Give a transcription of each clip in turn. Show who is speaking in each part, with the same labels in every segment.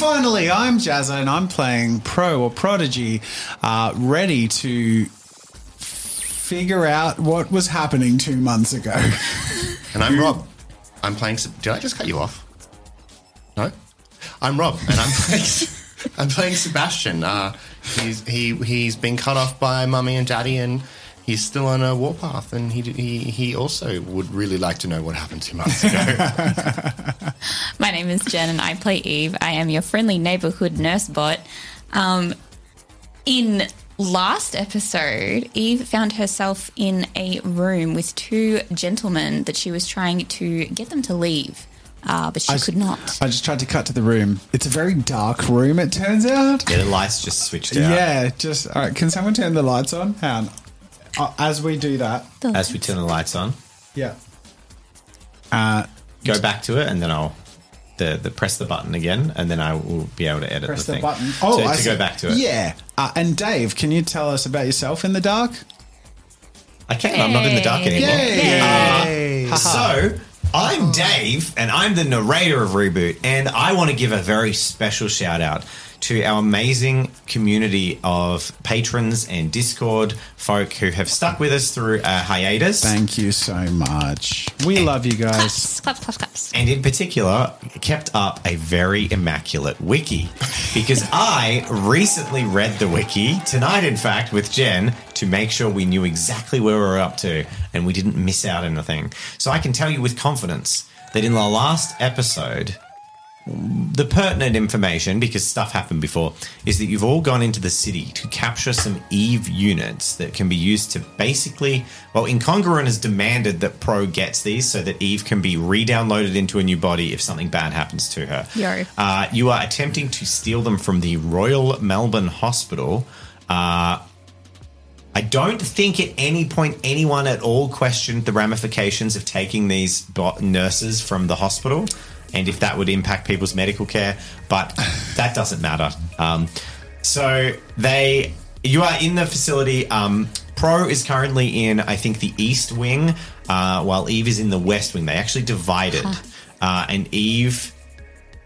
Speaker 1: finally. I'm Jazza and I'm playing Pro or Prodigy, uh, ready to figure out what was happening two months ago.
Speaker 2: And I'm Rob. I'm playing. Did I just cut you off? No. I'm Rob, and I'm playing. I'm playing Sebastian. Uh, he's he he's been cut off by mummy and daddy, and he's still on a warpath. And he he he also would really like to know what happened two months ago.
Speaker 3: My name is Jen and I play Eve. I am your friendly neighborhood nurse bot. Um, in last episode, Eve found herself in a room with two gentlemen that she was trying to get them to leave, uh, but she
Speaker 1: I-
Speaker 3: could not.
Speaker 1: I just tried to cut to the room. It's a very dark room, it turns out.
Speaker 4: Yeah, the lights just switched out.
Speaker 1: Yeah, just all right. Can someone turn the lights on? Hang on. Uh, as we do that,
Speaker 4: As we turn the lights on,
Speaker 1: yeah. Uh,
Speaker 4: go back to it, and then I'll the, the press the button again, and then I will be able to edit
Speaker 1: press
Speaker 4: the
Speaker 1: the
Speaker 4: thing.
Speaker 1: button. Oh,
Speaker 4: to,
Speaker 1: I
Speaker 4: to
Speaker 1: see.
Speaker 4: go back to it.
Speaker 1: Yeah. Uh, and Dave, can you tell us about yourself in the dark?
Speaker 4: I can. I'm not in the dark
Speaker 3: Yay.
Speaker 4: anymore.
Speaker 1: Yay!
Speaker 4: So, I'm Dave, and I'm the narrator of Reboot, and I want to give a very special shout out to our amazing community of patrons and Discord folk who have stuck with us through a hiatus.
Speaker 1: Thank you so much. We love you guys.
Speaker 3: Claps, claps, claps, claps.
Speaker 4: and in particular kept up a very immaculate wiki because I recently read the wiki tonight, in fact, with Jen to make sure we knew exactly where we were up to and we didn't miss out anything. So I can tell you with confidence that in the last episode, the pertinent information, because stuff happened before, is that you've all gone into the city to capture some Eve units that can be used to basically, well, Incongruent has demanded that Pro gets these so that Eve can be re downloaded into a new body if something bad happens to her.
Speaker 3: Yo.
Speaker 4: Uh, you are attempting to steal them from the Royal Melbourne Hospital. Uh, I don't think at any point anyone at all questioned the ramifications of taking these bo- nurses from the hospital and if that would impact people's medical care, but that doesn't matter. Um, so they, you are in the facility. Um, Pro is currently in, I think, the East Wing, uh, while Eve is in the West Wing. They actually divided, uh, and Eve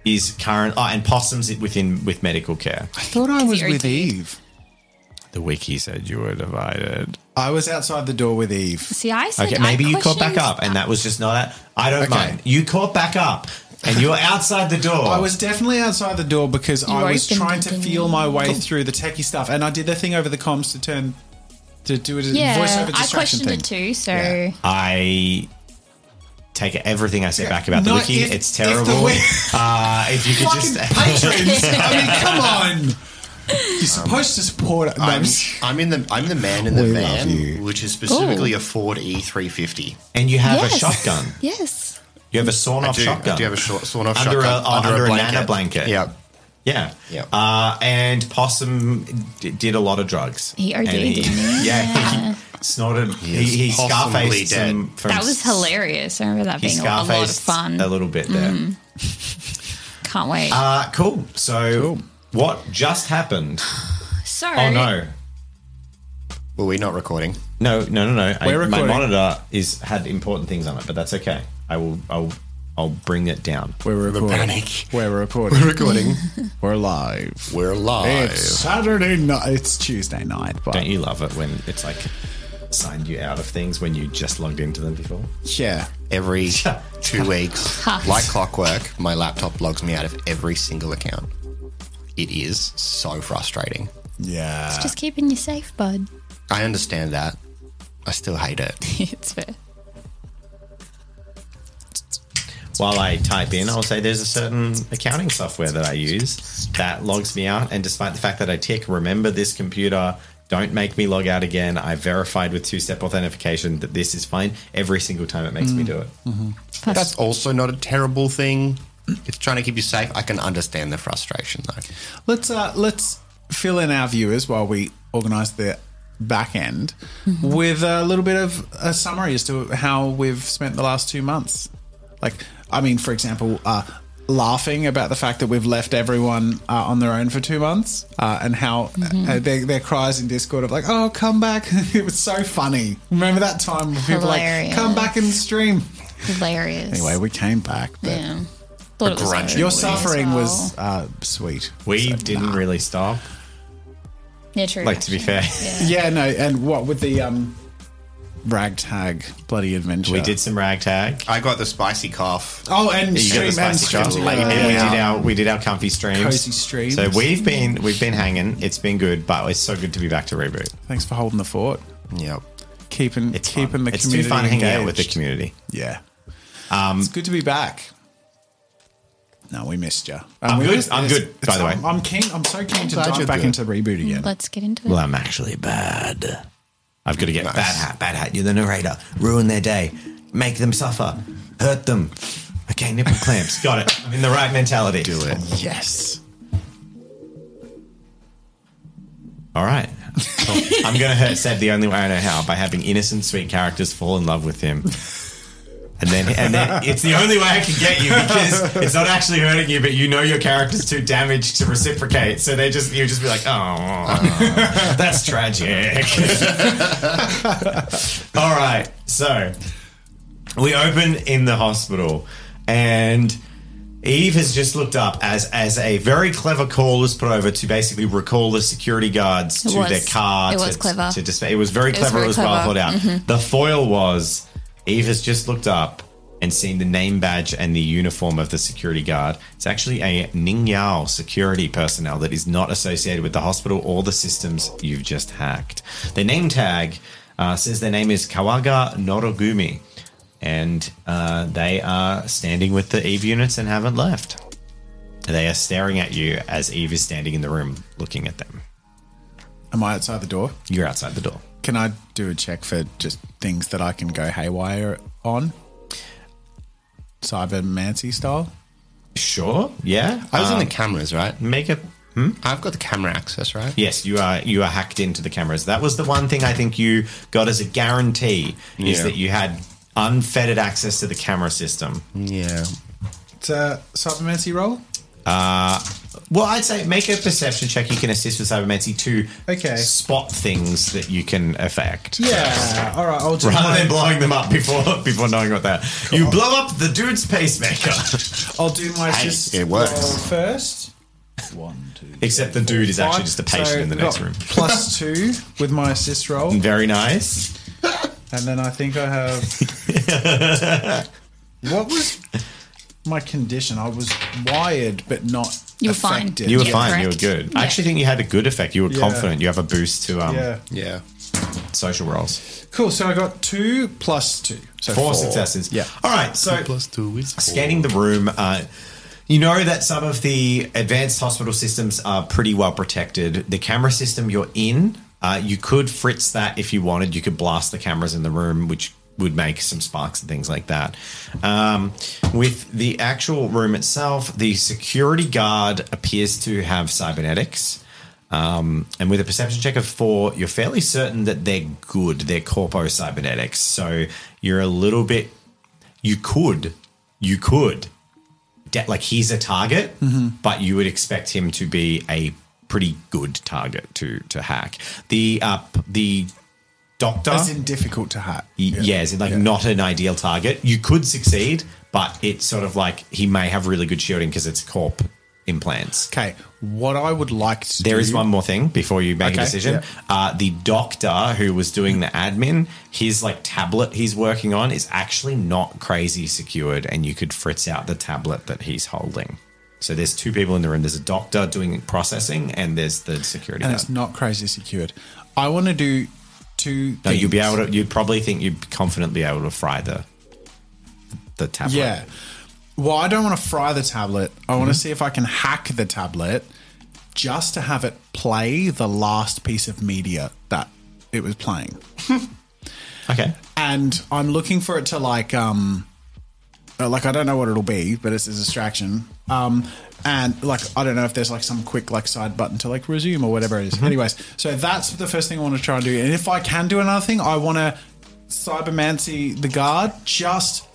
Speaker 4: is current. Oh, and Possum's within with medical care.
Speaker 1: I thought I was with
Speaker 3: D.
Speaker 1: Eve.
Speaker 4: The wiki said you were divided.
Speaker 1: I was outside the door with Eve.
Speaker 3: See, I said
Speaker 4: Okay,
Speaker 3: I
Speaker 4: maybe you caught back up, and that was just not. A, I don't
Speaker 1: Okay.
Speaker 4: mind. You caught back up, and you were outside the door.
Speaker 1: I was definitely outside the door because I was trying to feel my way through the techie stuff, and I did the thing over the comms to turn to do it as a
Speaker 3: Yeah,
Speaker 1: voiceover
Speaker 3: I
Speaker 1: distraction
Speaker 3: questioned
Speaker 1: thing.
Speaker 3: it too. So
Speaker 1: Yeah.
Speaker 4: I take everything I say back about the wiki.
Speaker 1: if-
Speaker 4: it's
Speaker 1: if the
Speaker 4: terrible.
Speaker 1: wi-
Speaker 4: uh, if you could just
Speaker 1: patrons! I mean, come on. You're supposed to support. No,
Speaker 2: I'm,
Speaker 1: I'm
Speaker 2: in the I'm the man in the
Speaker 1: We
Speaker 2: van, which is specifically a Ford E350.
Speaker 4: and you have
Speaker 3: Yes.
Speaker 4: a shotgun.
Speaker 3: yes,
Speaker 4: You have a sawn off shotgun.
Speaker 2: I do have a short, sawn off
Speaker 4: Under a-
Speaker 2: shotgun
Speaker 4: oh, under a nana blanket.
Speaker 2: Yeah.
Speaker 4: Yeah.
Speaker 2: Yep.
Speaker 4: Uh, and Possum d- did a lot of drugs.
Speaker 3: He OD'd,
Speaker 4: he-
Speaker 3: didn't?
Speaker 4: Yeah,
Speaker 3: Yeah.
Speaker 4: he snorted. He,
Speaker 2: is
Speaker 4: he
Speaker 2: possibly
Speaker 4: scarfaced some from
Speaker 3: that was hilarious. I remember that
Speaker 4: He
Speaker 3: being a, a lot of fun.
Speaker 4: a little bit there.
Speaker 3: Can't wait.
Speaker 4: Uh, cool. So,
Speaker 1: Cool.
Speaker 4: what just happened?
Speaker 3: so,
Speaker 4: Oh no,
Speaker 2: Were we not recording?
Speaker 4: no, no, no, no!
Speaker 1: We're
Speaker 4: my
Speaker 1: recording.
Speaker 4: monitor is had important things on it, but that's okay. I will. I'll. I'll bring it down.
Speaker 1: we're recording.
Speaker 2: panic.
Speaker 1: We're recording.
Speaker 2: We're recording.
Speaker 1: We're live.
Speaker 2: We're live.
Speaker 1: It's Saturday night. It's Tuesday night. But
Speaker 4: Don't you love it when it's like signed you out of things when you just logged into them before?
Speaker 1: Yeah.
Speaker 2: Every two weeks, like clockwork, my laptop logs me out of every single account. It is so frustrating.
Speaker 1: Yeah.
Speaker 3: It's just keeping you safe, bud.
Speaker 2: I understand that. I still hate it.
Speaker 3: it's fair.
Speaker 4: While I type in, I'll say there's a certain accounting software that I use that logs me out. And despite the fact that I tick, remember this computer, don't make me log out again. I verified with two step authentication that this is fine every single time it makes me mm. do it. Mm-hmm.
Speaker 2: That's also not a terrible thing. It's trying to keep you safe. I can understand the frustration though.
Speaker 1: Let's uh, let's fill in our viewers while we organise the back end mm-hmm. with a little bit of a summary as to how we've spent the last two months. Like, I mean, for example, uh, laughing about the fact that we've left everyone uh, on their own for two months uh, and how uh, their, their cries in Discord of like, "Oh, come back!" it was so funny. Remember that time when people were like,
Speaker 3: Hilarious.
Speaker 1: "Come back and stream."
Speaker 3: Hilarious.
Speaker 1: Anyway, we came back. But
Speaker 3: yeah. Thought it was
Speaker 1: Your suffering
Speaker 3: well.
Speaker 1: was uh, sweet.
Speaker 4: We
Speaker 1: So,
Speaker 4: didn't
Speaker 1: nah.
Speaker 4: really stop.
Speaker 3: yeah, true.
Speaker 4: Like to be fair,
Speaker 1: Yeah, no, and what with the um, ragtag bloody adventure?
Speaker 4: we did some ragtag.
Speaker 2: I got the spicy cough.
Speaker 1: Oh, and
Speaker 4: You got the
Speaker 1: stream and
Speaker 4: spicy
Speaker 1: stream
Speaker 4: chops. and we did our we did our comfy streams,
Speaker 1: Cozy streams.
Speaker 4: So we've been we've been hanging. It's been good, but it's so good to be back to reboot.
Speaker 1: Thanks for holding the fort,
Speaker 2: Yep.
Speaker 1: keeping
Speaker 4: It's
Speaker 1: keeping
Speaker 4: fun.
Speaker 1: the
Speaker 4: it's too
Speaker 1: community
Speaker 4: fun hanging out with the community.
Speaker 1: Yeah, um, it's good to be back. No, we missed you.
Speaker 4: I'm good. I'm good, by the way.
Speaker 1: I'm, I'm keen. I'm so keen to dive back
Speaker 2: good.
Speaker 1: into reboot again.
Speaker 3: Let's get into it.
Speaker 4: Well, I'm actually bad. I've got to get
Speaker 2: Nice.
Speaker 4: bad hat, bad hat. You're the narrator. Ruin their day. Make them suffer. Hurt them. Okay, nipple clamps. Got it. I'm in the right mentality.
Speaker 2: Do it.
Speaker 1: yes.
Speaker 4: All right. I'm going to hurt Seb the only way I know how by having innocent, sweet characters fall in love with him. And then, and then it's the only way I can get you because it's not actually hurting you, but you know your character's too damaged to reciprocate. So they just you just be like, oh, that's tragic. All right, so we open in the hospital, and Eve has just looked up as as a very clever call was put over to basically recall the security guards
Speaker 3: It
Speaker 4: to
Speaker 3: was.
Speaker 4: their car.
Speaker 3: It
Speaker 4: to,
Speaker 3: was clever.
Speaker 4: To display. It was very
Speaker 3: was
Speaker 4: clever.
Speaker 3: very
Speaker 4: it was well
Speaker 3: clever. Mm-hmm.
Speaker 4: thought out. The foil was Eve has just looked up and seen the name badge and the uniform of the security guard. It's actually a Ning Yao security personnel that is not associated with the hospital or the systems you've just hacked. Their name tag uh, says their name is Kawaga Norogumi, and uh, they are standing with the Eve units and haven't left. They are staring at you as Eve is standing in the room looking at them.
Speaker 1: Am I outside the door?
Speaker 4: You're outside the door.
Speaker 1: Can I do a check for just things that I can go haywire on? Cybermancy style?
Speaker 4: Sure. Yeah.
Speaker 2: I was in
Speaker 4: Um,
Speaker 2: the cameras, right?
Speaker 4: make
Speaker 2: I've got the camera access, right?
Speaker 4: Yes, you are you are hacked into the cameras. That was the one thing I think you got as a guarantee is
Speaker 2: Yeah.
Speaker 4: that you had unfettered access to the camera system.
Speaker 2: Yeah.
Speaker 1: It's a cybermancy roll?
Speaker 4: Uh, well, I'd say make a perception check. You can assist with cybermancy to
Speaker 1: Okay.
Speaker 4: spot things that you can affect.
Speaker 1: Yeah. All right. I'll do
Speaker 4: Rather
Speaker 1: my,
Speaker 4: than blowing them up before before knowing what that, you blow up the dude's pacemaker.
Speaker 1: I'll do my
Speaker 2: Hey,
Speaker 1: assist
Speaker 2: it works.
Speaker 1: roll first. One, two.
Speaker 4: Except the dude is actually
Speaker 1: five.
Speaker 4: just a patient
Speaker 1: So
Speaker 4: in the next
Speaker 1: got
Speaker 4: room.
Speaker 1: Plus two with my assist roll,
Speaker 4: Very nice.
Speaker 1: and then I think I have. what was my condition? I was wired, but not.
Speaker 3: You were fine.
Speaker 4: You were
Speaker 3: Yeah,
Speaker 4: fine.
Speaker 3: correct.
Speaker 4: You were good. I actually think you had a good effect. You were
Speaker 1: Yeah.
Speaker 4: confident. You have a boost to um,
Speaker 1: Yeah.
Speaker 2: Yeah.
Speaker 4: social rolls.
Speaker 1: Cool. So I got two plus two. So
Speaker 4: Four,
Speaker 1: four,
Speaker 4: successes.
Speaker 1: Yeah.
Speaker 4: All right. So
Speaker 2: Plus two is
Speaker 4: scanning the room, uh, you know that some of the advanced hospital systems are pretty well protected. The camera system you're in, uh, you could fritz that if you wanted. You could blast the cameras in the room, which would make some sparks and things like that. Um, with the actual room itself, the security guard appears to have cybernetics. Um, and with a perception check of four, you're fairly certain that they're good. They're corpo cybernetics. So you're a little bit. You could, you could, de- like he's a target, but you would expect him to be a pretty good target to to hack. The uh, the doctor,
Speaker 1: As in difficult to hack.
Speaker 4: Y- yeah, is it like not an ideal target? You could succeed, but it's sort of like he may have really good shielding because it's corp implants.
Speaker 1: Okay. What I would like to
Speaker 4: There
Speaker 1: do,
Speaker 4: is one more thing before you make
Speaker 1: Okay,
Speaker 4: a decision.
Speaker 1: yeah.
Speaker 4: Uh, the doctor who was doing the admin, his like tablet he's working on is actually not crazy secured, and you could fritz out the tablet that he's holding. So there's two people in the room. There's a doctor doing processing, and there's the security
Speaker 1: and
Speaker 4: guard.
Speaker 1: it's not crazy secured. I want to do two.
Speaker 4: No, you'd be able to. You'd probably think you'd confidently be able to fry the the tablet.
Speaker 1: Yeah. Well, I don't want to fry the tablet. I
Speaker 4: Mm-hmm.
Speaker 1: want to see if I can hack the tablet just to have it play the last piece of media that it was playing.
Speaker 4: Okay.
Speaker 1: And I'm looking for it to like um like I don't know what it'll be, but it's a distraction. Um and like I don't know if there's like some quick like side button to like resume or whatever it is.
Speaker 4: Mm-hmm.
Speaker 1: Anyways, so that's the first thing I want to try and do. And if I can do another thing, I want to cybermancy the guard just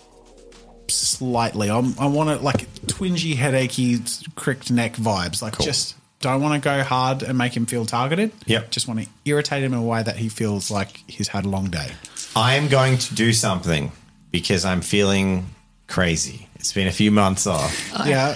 Speaker 1: slightly. I'm, I want to like twingy, headachy, cricked neck vibes. Like just don't want to go hard and make him feel targeted.
Speaker 4: Yep.
Speaker 1: Just want to irritate him in a way that he feels like he's had a long day.
Speaker 4: I am going to do something because I'm feeling crazy. It's been a few months off.
Speaker 1: Yeah.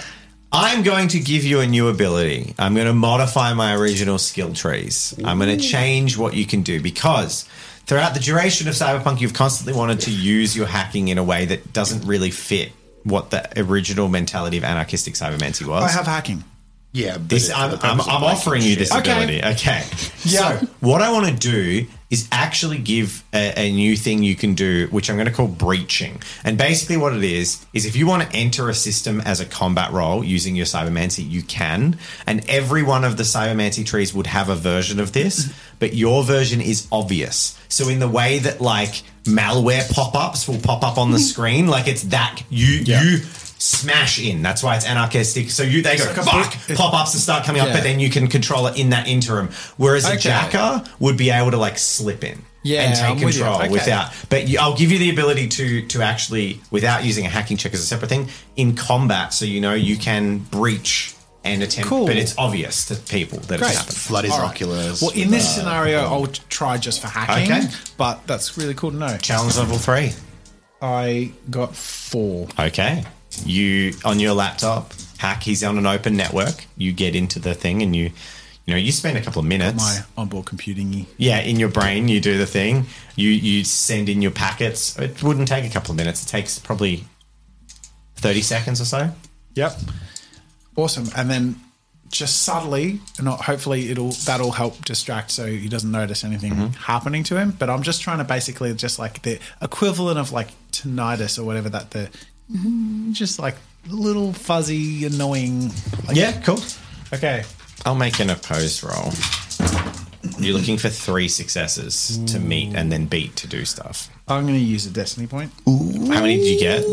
Speaker 4: I'm going to give you a new ability. I'm going to modify my original skill trees. I'm going to change what you can do because throughout the duration of Cyberpunk, you've constantly wanted to use your hacking in a way that doesn't really fit what the original mentality of anarchistic cybermancy was.
Speaker 1: I have hacking.
Speaker 2: Yeah, but
Speaker 4: This,
Speaker 2: it's
Speaker 4: I'm,
Speaker 2: the
Speaker 4: I'm,
Speaker 2: purpose of
Speaker 4: I'm
Speaker 2: breaking
Speaker 4: offering you
Speaker 2: shit.
Speaker 4: this
Speaker 1: Okay.
Speaker 4: ability. Okay.
Speaker 1: Yeah.
Speaker 4: So, what I want to do is actually give a, a new thing you can do, which I'm going to call breaching. And basically, what it is, is if you want to enter a system as a combat role using your cybermancy, you can. And every one of the cybermancy trees would have a version of this, but your version is obvious. So, in the way that like malware pop ups will pop up on the screen, like it's that you,
Speaker 1: Yeah.
Speaker 4: you smash in. That's why it's anarchistic. So you they go
Speaker 1: like a
Speaker 4: fuck pop ups and start coming up,
Speaker 1: Yeah.
Speaker 4: but then you can control it in that interim. Whereas a jacker would be able to like slip in.
Speaker 1: Yeah,
Speaker 4: and take
Speaker 1: I'm with
Speaker 4: control
Speaker 1: Okay.
Speaker 4: without. But you, I'll give you the ability to to actually, without using a hacking check as a separate thing, in combat, so you know you can breach and attempt.
Speaker 1: Cool.
Speaker 4: But it's obvious to people that
Speaker 1: Great.
Speaker 4: it's happened.
Speaker 2: Flood his
Speaker 1: All right.
Speaker 2: oculars.
Speaker 1: Well, in this
Speaker 2: uh,
Speaker 1: scenario, I'll try just for hacking.
Speaker 4: Okay.
Speaker 1: But that's really cool to know.
Speaker 4: Challenge level three.
Speaker 1: I got four.
Speaker 4: Okay. You on your laptop hack. He's on an open network. You get into the thing and you. You know, you spend a couple of minutes.
Speaker 1: My onboard computing.
Speaker 4: Yeah, in your brain, you do the thing. You you send in your packets. It wouldn't take a couple of minutes. It takes probably thirty seconds or so.
Speaker 1: Yep. Awesome. And then just subtly, not hopefully it'll that'll help distract so he doesn't notice anything
Speaker 4: Mm-hmm.
Speaker 1: happening to him. But I'm just trying to basically just like the equivalent of like tinnitus or whatever that the Mm-hmm. just like little fuzzy annoying. Like,
Speaker 4: Yeah, cool.
Speaker 1: Okay.
Speaker 4: I'll make an opposed roll. You're looking for three successes to meet and then beat to do stuff.
Speaker 1: I'm going to use a destiny point.
Speaker 4: How many did you get?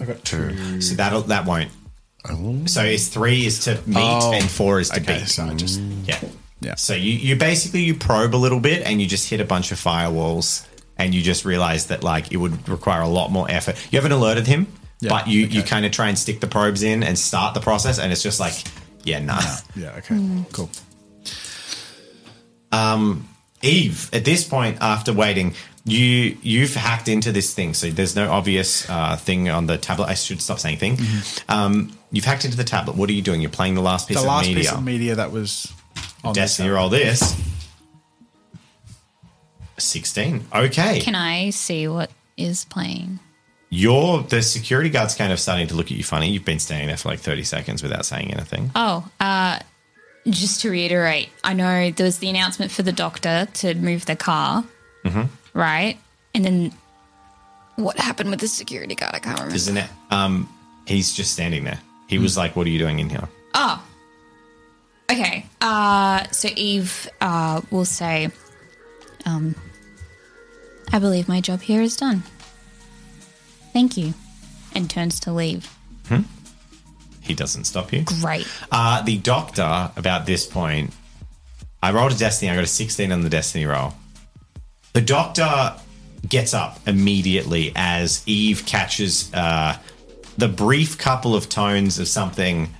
Speaker 1: I got two.
Speaker 4: So that'll that won't. Oh. So it's three is to meet
Speaker 1: Oh,
Speaker 4: and four is to
Speaker 1: Okay,
Speaker 4: beat.
Speaker 1: so I just
Speaker 4: Yeah.
Speaker 1: Yeah.
Speaker 4: So you, you basically you probe a little bit and you just hit a bunch of firewalls and you just realize that like it would require a lot more effort. You haven't alerted him,
Speaker 1: Yeah,
Speaker 4: but you, you kind of try and stick the probes in and start the process and it's just like, yeah, nah.
Speaker 1: yeah. Okay. Cool.
Speaker 4: Um, Eve, at this point, after waiting, you you've hacked into this thing, so there's no obvious uh, thing on the tablet. I should stop saying thing. Um, you've hacked into the tablet. What are you doing? You're playing the last piece
Speaker 1: The
Speaker 4: of
Speaker 1: last
Speaker 4: media.
Speaker 1: piece of media that was on this
Speaker 4: Destiny
Speaker 1: app.
Speaker 4: roll this. Sixteen. Okay.
Speaker 3: Can I see what is playing?
Speaker 4: You're the security guard's kind of starting to look at you funny. You've been standing there for like 30 seconds without saying anything.
Speaker 3: Oh, uh, just to reiterate, I know there was the announcement for the doctor to move the car, right? And then what happened with the security guard? I can't remember.
Speaker 4: Isn't it? Um, he's just standing there. He was like, "What are you doing in here?"
Speaker 3: Oh. Okay. Uh, so Eve uh, will say, um, I believe my job here is done. Thank you. And turns to leave.
Speaker 4: He doesn't stop you.
Speaker 3: Great.
Speaker 4: Uh, the doctor, about this point, I rolled a destiny. I got a 16 on the destiny roll. The doctor gets up immediately as Eve catches uh, the brief couple of tones of something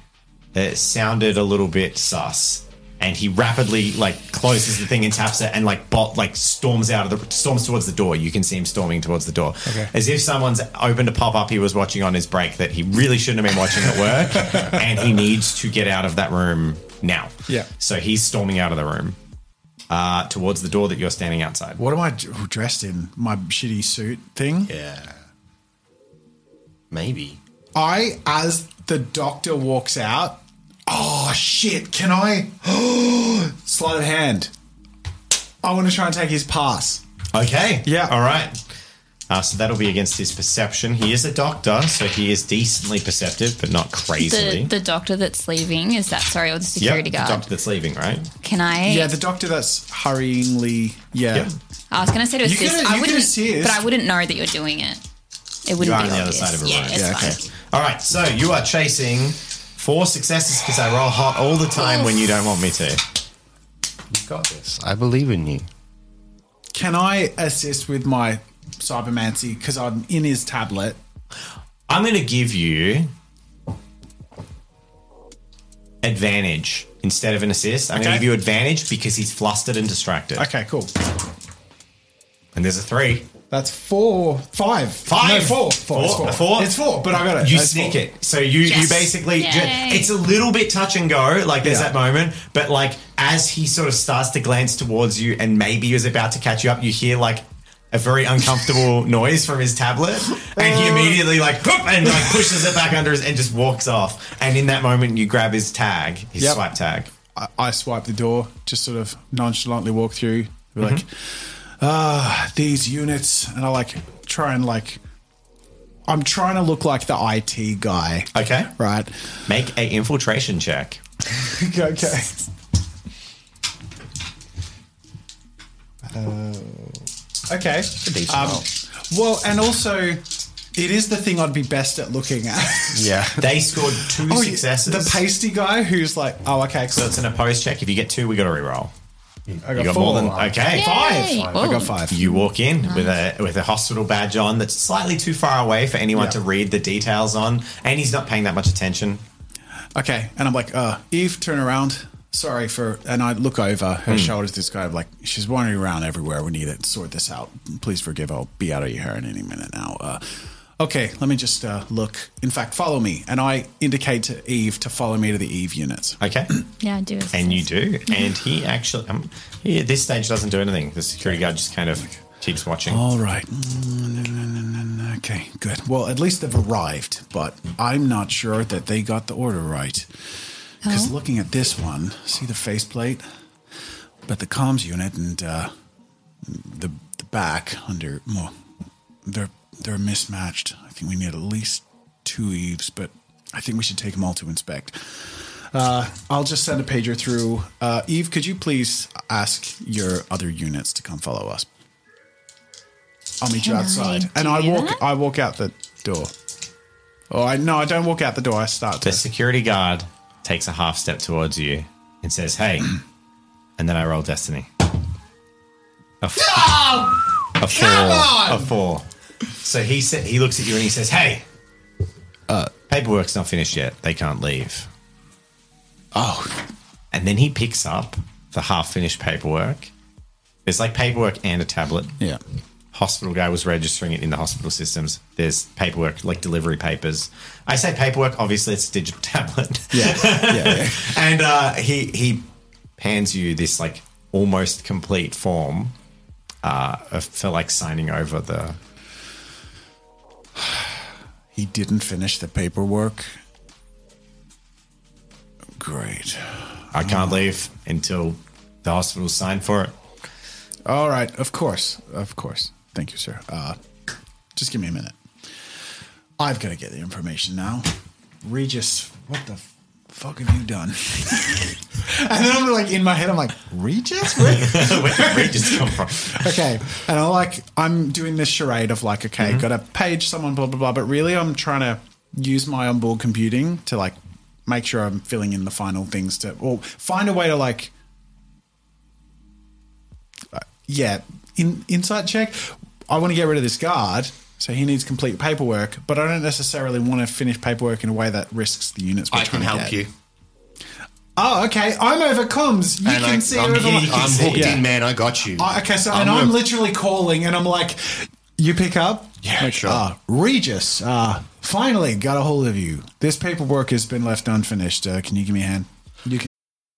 Speaker 4: that sounded a little bit sus. And he rapidly like closes the thing and taps it and like bot like storms out of the storms towards the door. You can see him storming towards the door,
Speaker 1: Okay.
Speaker 4: as if someone's opened a pop up he was watching on his break that he really shouldn't have been watching at work, and he needs to get out of that room now.
Speaker 1: Yeah.
Speaker 4: So he's storming out of the room uh, towards the door that you're standing outside.
Speaker 1: What am i dressed in? My shitty suit thing.
Speaker 2: Yeah. Maybe.
Speaker 1: I, as the doctor walks out, oh shit, can I? Sleight of hand. I want to try and take his pass.
Speaker 4: Okay.
Speaker 1: Yeah.
Speaker 4: All right. Uh, so that'll be against his perception. He is a doctor, so he is decently perceptive, but not crazily.
Speaker 3: The, the doctor that's leaving, is that, sorry, or the security
Speaker 4: yep,
Speaker 3: security
Speaker 4: the doctor that's leaving, right?
Speaker 3: Can I?
Speaker 1: Yeah, the doctor that's hurryingly. Yeah.
Speaker 4: Yep.
Speaker 3: I was going to say to
Speaker 1: You
Speaker 3: assist.
Speaker 1: could-
Speaker 3: I
Speaker 1: you could
Speaker 3: wouldn't,
Speaker 1: assist.
Speaker 3: but I wouldn't know that you're doing it. It wouldn't
Speaker 4: You are
Speaker 3: be
Speaker 4: on the other side of a
Speaker 3: yeah,
Speaker 4: room.
Speaker 3: It's
Speaker 1: Yeah,
Speaker 3: fine.
Speaker 1: okay.
Speaker 4: All right, so you are chasing four successes because I roll hot all the time when you don't want me to.
Speaker 2: You've got this. I believe in you.
Speaker 1: Can I assist with my cybermancy because I'm in his tablet?
Speaker 4: I'm going to give you advantage instead of an assist. I'm going
Speaker 1: Okay.
Speaker 4: to give you advantage because he's flustered and distracted.
Speaker 1: Okay, cool.
Speaker 4: And there's a three.
Speaker 1: That's four, five,
Speaker 4: Five.
Speaker 1: no, four, four, it's
Speaker 4: Four.
Speaker 1: four.
Speaker 4: Four?
Speaker 1: It's four, but I got it.
Speaker 4: You
Speaker 1: That's
Speaker 4: sneak
Speaker 1: four.
Speaker 4: it. So you you basically ju-
Speaker 3: Yay.
Speaker 4: it's a little bit touch and go. Like there's
Speaker 1: Yeah.
Speaker 4: that moment, but like as he sort of starts to glance towards you and maybe is about to catch you up, you hear like a very uncomfortable noise from his tablet, and he immediately like whoop, and like pushes it back under his and just walks off. And in that moment, you grab his tag, his
Speaker 1: Yep.
Speaker 4: swipe tag.
Speaker 1: I, I swipe the door, just sort of nonchalantly walk through, be like,
Speaker 4: Mm-hmm.
Speaker 1: Ah, these units, and I like try and like, I'm trying to look like the IT guy,
Speaker 4: Okay,
Speaker 1: right?
Speaker 4: make a infiltration check.
Speaker 1: okay. Uh, okay. Um, well, and also, it is the thing I'd be best at looking at.
Speaker 2: Yeah.
Speaker 4: They scored two
Speaker 1: Oh,
Speaker 4: successes.
Speaker 1: The pasty guy who's like, oh, okay,
Speaker 4: so it's an opposed check. If you get two, we got to reroll.
Speaker 1: I got,
Speaker 4: You got
Speaker 1: four.
Speaker 4: more than okay.
Speaker 3: Yay.
Speaker 1: Five. I got five.
Speaker 4: You walk in with a with a hospital badge on that's slightly too far away for anyone
Speaker 1: Yeah.
Speaker 4: to read the details on, and he's not paying that much attention.
Speaker 1: Okay, and I'm like, uh, Eve, turn around. Sorry for, and I look over her shoulders. This guy, like, she's wandering around everywhere. We need to sort this out. Please forgive. I'll be out of your hair in any minute now. Uh, okay, let me just uh, look. In fact, follow me, and I indicate to Eve to follow me to the Eve unit.
Speaker 4: Okay,
Speaker 3: Yeah, I do it.
Speaker 4: and you do, and he actually, um, he at this stage doesn't do anything. The security guard just kind of keeps watching.
Speaker 1: All right. Okay, good. Well, at least they've arrived, but I'm not sure that they got the order right. Because
Speaker 3: Oh.
Speaker 1: looking at this one, see the faceplate, but the comms unit and uh, the the back under well, they're they're mismatched. I think we need at least two eaves, but I think we should take them all to inspect. Uh, I'll just send a pager through. Uh, Eve, could you please ask your other units to come follow us? I'll meet you
Speaker 3: Can I
Speaker 1: outside, and I walk.
Speaker 3: that?
Speaker 1: I walk out the door. Oh, I no, I don't walk out the door. I start
Speaker 4: The
Speaker 1: to.
Speaker 4: security guard takes a half step towards you and says, "Hey," and then I roll destiny. A four. A four. So he said he looks at you and he says, "Hey, uh, paperwork's not finished yet. They can't leave."
Speaker 1: Oh,
Speaker 4: And then he picks up the half finished paperwork. There's like paperwork and a tablet.
Speaker 1: yeah.
Speaker 4: Hospital guy was registering it in the hospital systems. There's paperwork, like delivery papers. I say paperwork, obviously it's a digital tablet.
Speaker 1: Yeah, yeah, yeah.
Speaker 4: and uh, he he hands you this like almost complete form uh, for like signing over the.
Speaker 1: He didn't finish the paperwork. Great.
Speaker 4: I can't leave until the hospital signed for it.
Speaker 1: All right, of course, of course. Thank you, sir. Uh, just give me a minute. I've got to get the information now. Regis, what the f- fuck have you done? and then I'm like in my head, I'm like, Regis? Where?
Speaker 4: Where did Regis come from?
Speaker 1: okay. And I'm like, I'm doing this charade of like, okay, got to page someone, blah, blah, blah. But really, I'm trying to use my onboard computing to like make sure I'm filling in the final things to, or find a way to like, uh, yeah, in insight check. I want to get rid of this guard. So he needs complete paperwork, but I don't necessarily want to finish paperwork in a way that risks the units.
Speaker 2: I can help
Speaker 1: get.
Speaker 2: you.
Speaker 1: Oh, okay. I'm over comms. You
Speaker 2: and
Speaker 1: can
Speaker 2: I,
Speaker 1: see
Speaker 2: I'm,
Speaker 1: over
Speaker 2: here, I'm hooked
Speaker 1: Yeah.
Speaker 2: in, man. I got you.
Speaker 1: Uh, okay, so
Speaker 2: I'm
Speaker 1: and I'm literally calling, and I'm like, "You pick up?
Speaker 2: Yeah,
Speaker 1: like,
Speaker 2: sure.
Speaker 1: Uh, Regis, uh, finally got a hold of you. This paperwork has been left unfinished. Uh, can you give me a hand?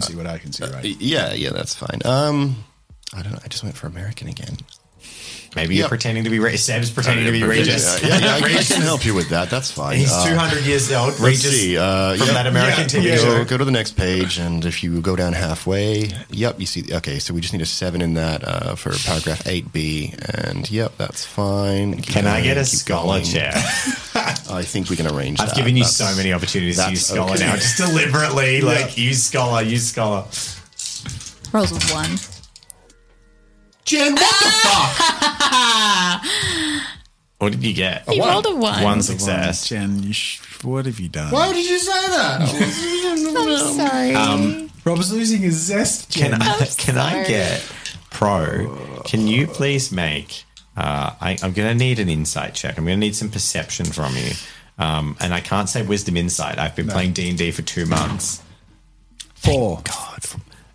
Speaker 1: See what I can see, right?
Speaker 2: Yeah, yeah, that's fine. Um, I don't know. I just went for American again.
Speaker 4: Maybe you're
Speaker 2: Yep.
Speaker 4: pretending to be Re- Seb's pretending to be
Speaker 2: Yeah,
Speaker 4: Regis.
Speaker 2: Yeah, yeah, I, I
Speaker 4: Regis
Speaker 2: can help you with that. That's fine.
Speaker 4: He's
Speaker 2: Uh,
Speaker 4: 200 years old.
Speaker 2: Let's
Speaker 4: Regis
Speaker 2: see. Uh,
Speaker 4: from
Speaker 2: yep.
Speaker 4: that American
Speaker 1: Yeah,
Speaker 4: TV
Speaker 1: yeah.
Speaker 4: show.
Speaker 2: Go, go to the next page, and if you go down halfway, yep, you see. Okay, so we just need a seven in that uh, for paragraph eight B, and yep, that's fine. Keep
Speaker 4: Can I get a
Speaker 2: keep
Speaker 4: scholar chair?
Speaker 2: I think we can arrange.
Speaker 4: I've
Speaker 2: that.
Speaker 4: given you
Speaker 2: That's-
Speaker 4: so many opportunities to use scholar
Speaker 2: okay.
Speaker 4: now. Just deliberately, like, use scholar, use scholar.
Speaker 3: Rolls with one.
Speaker 2: Jen, what the ah! fuck?
Speaker 4: What did you get?
Speaker 3: You
Speaker 2: one.
Speaker 3: rolled a one.
Speaker 4: One success.
Speaker 1: Jen, you sh- what have you done?
Speaker 2: Why did you say that? Oh.
Speaker 3: I'm sorry.
Speaker 1: Um, Rob's losing his zest. Jen.
Speaker 4: Can I,
Speaker 3: I'm
Speaker 4: can I get pro? Can you please make? Uh, I, I'm going to need an insight check. I'm going to need some perception from you. Um, and I can't say wisdom insight. I've been playing D and D for two months.
Speaker 1: Four.
Speaker 4: God,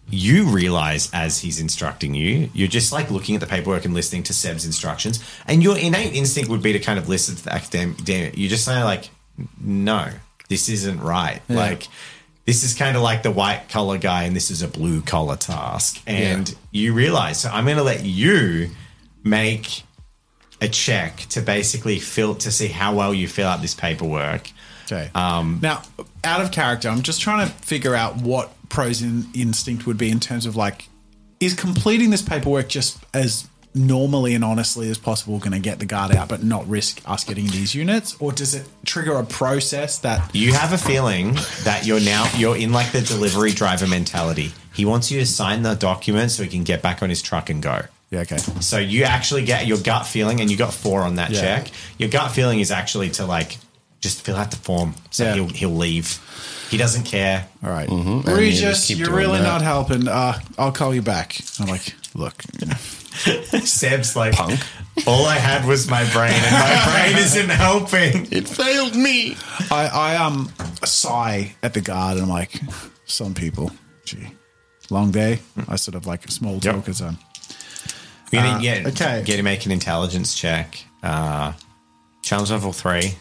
Speaker 4: you realize as he's instructing you, you're just like looking at the paperwork and listening to Seb's instructions, and your innate instinct would be to kind of listen to the academic. Damn it, you just say like, no, this isn't right. Like, this is kind of like the white collar guy, and this is a blue collar task, and you realize. So I'm going to let you make a check to basically fill to see how well you fill out this paperwork.
Speaker 1: Okay. Um, now, out of character, I'm just trying to figure out what pros in instinct would be in terms of like, is completing this paperwork just as normally and honestly as possible going to get the guard out, but not risk us getting these units, or does it trigger a process that?
Speaker 4: You have a feeling that you're now you're in like the delivery driver mentality. He wants you to sign the document so he can get back on his truck and go.
Speaker 1: Yeah. Okay.
Speaker 4: So you actually get your gut feeling, and you got four on that
Speaker 1: Yeah.
Speaker 4: check. Your gut feeling is actually to like just fill out the form, so
Speaker 1: Yeah.
Speaker 4: he'll he'll leave. He doesn't care.
Speaker 1: All right.
Speaker 2: And you
Speaker 1: Regis,
Speaker 2: just
Speaker 1: you're really
Speaker 2: that.
Speaker 1: not helping. Uh, I'll call you back. I'm like, look,
Speaker 4: Seb's like, Punk. all I had was my brain, and my brain isn't helping.
Speaker 2: It failed me.
Speaker 1: I, I um sigh at the guard and I'm like, some people, gee, long day. I sort of like small
Speaker 4: Yep.
Speaker 1: talk as um,
Speaker 4: You
Speaker 1: Uh,
Speaker 4: need, yeah,
Speaker 1: okay.
Speaker 4: Get to make an intelligence check. Uh, challenge level three.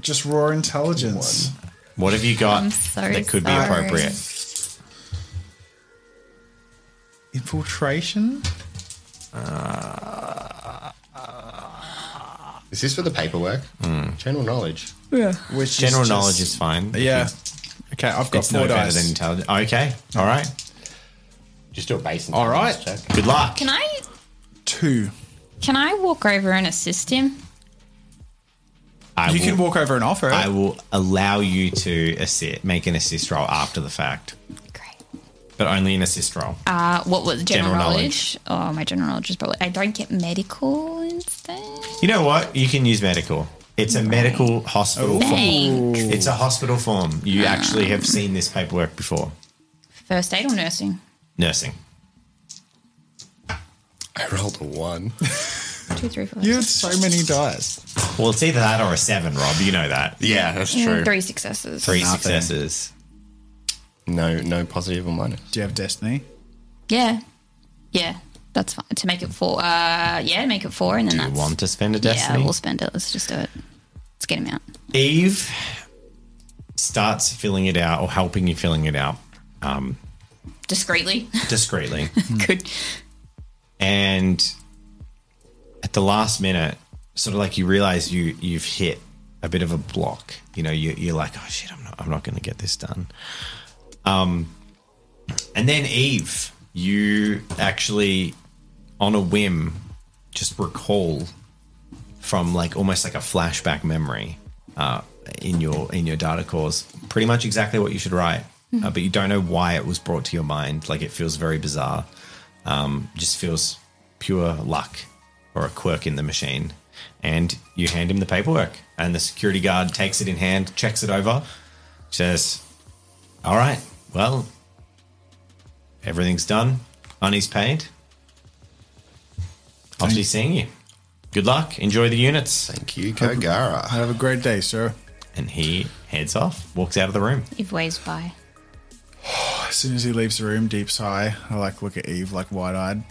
Speaker 1: just raw intelligence.
Speaker 4: What have you got
Speaker 3: so
Speaker 4: that could be appropriate?
Speaker 1: Infiltration.
Speaker 2: Uh, Is this for the paperwork? General knowledge.
Speaker 1: Yeah. Which
Speaker 4: General
Speaker 1: is just-
Speaker 4: knowledge is fine.
Speaker 1: Yeah. Okay, I've got
Speaker 4: It's
Speaker 1: four
Speaker 4: no better than intelligence. Okay, all right.
Speaker 2: Just do a base
Speaker 1: All right.
Speaker 2: check.
Speaker 4: Good luck.
Speaker 3: Can I
Speaker 1: Two.
Speaker 3: can I walk over and assist him?
Speaker 4: I
Speaker 1: you
Speaker 4: will,
Speaker 1: can walk over and offer.
Speaker 4: I will allow you to assist, make an assist roll after the fact,
Speaker 3: Great.
Speaker 4: but only an assist roll.
Speaker 3: Uh, what was general,
Speaker 4: General
Speaker 3: knowledge? Oh, my general knowledge is probably. I don't get medical instead.
Speaker 4: You know what? You can use medical. It's a medical hospital form.
Speaker 3: Thanks.
Speaker 4: It's a hospital form. You actually have seen this paperwork before.
Speaker 3: First aid or nursing?
Speaker 4: Nursing.
Speaker 2: I rolled a one.
Speaker 3: Two, three, four.
Speaker 1: you had so many dice.
Speaker 4: Well, it's either that or a seven, Rob. You know that.
Speaker 2: yeah, that's
Speaker 3: Mm,
Speaker 2: true.
Speaker 3: Three successes.
Speaker 4: Three
Speaker 1: Nothing.
Speaker 4: successes.
Speaker 2: No, no positive or minus.
Speaker 1: Do you have destiny?
Speaker 3: Yeah. Yeah. That's fine. To make it four. Uh, yeah, make it four, and then
Speaker 4: You
Speaker 3: that's.
Speaker 4: want to spend a destiny?
Speaker 3: Yeah, we'll spend it. Let's just do it. Let's get him out.
Speaker 4: Eve starts filling it out or helping you filling it out um,
Speaker 3: Discreetly.
Speaker 4: discreetly.
Speaker 3: Good.
Speaker 4: and at the last minute, sort of like you realize you you've hit a bit of a block. You know, you, you're like, oh shit, I'm not I'm not going to get this done. Um, and then Eve, you actually, on a whim, just recall from like almost like a flashback memory uh, in your in your data cores, pretty much exactly what you should write. Uh, but you don't know why it was brought to your mind. Like it feels very bizarre um, just feels pure luck or a quirk in the machine. And you hand him the paperwork, and the security guard takes it in hand, checks it over, says, All right, well, everything's done. Money's paid. I'll be seeing you. Good luck. Enjoy the units.
Speaker 2: Thank you, Kogara.
Speaker 1: Have a great day, sir.
Speaker 4: And he heads off, walks out of the room.
Speaker 3: Eve waves by.
Speaker 1: As soon as he leaves the room, deep sigh. I like look at Eve like wide eyed.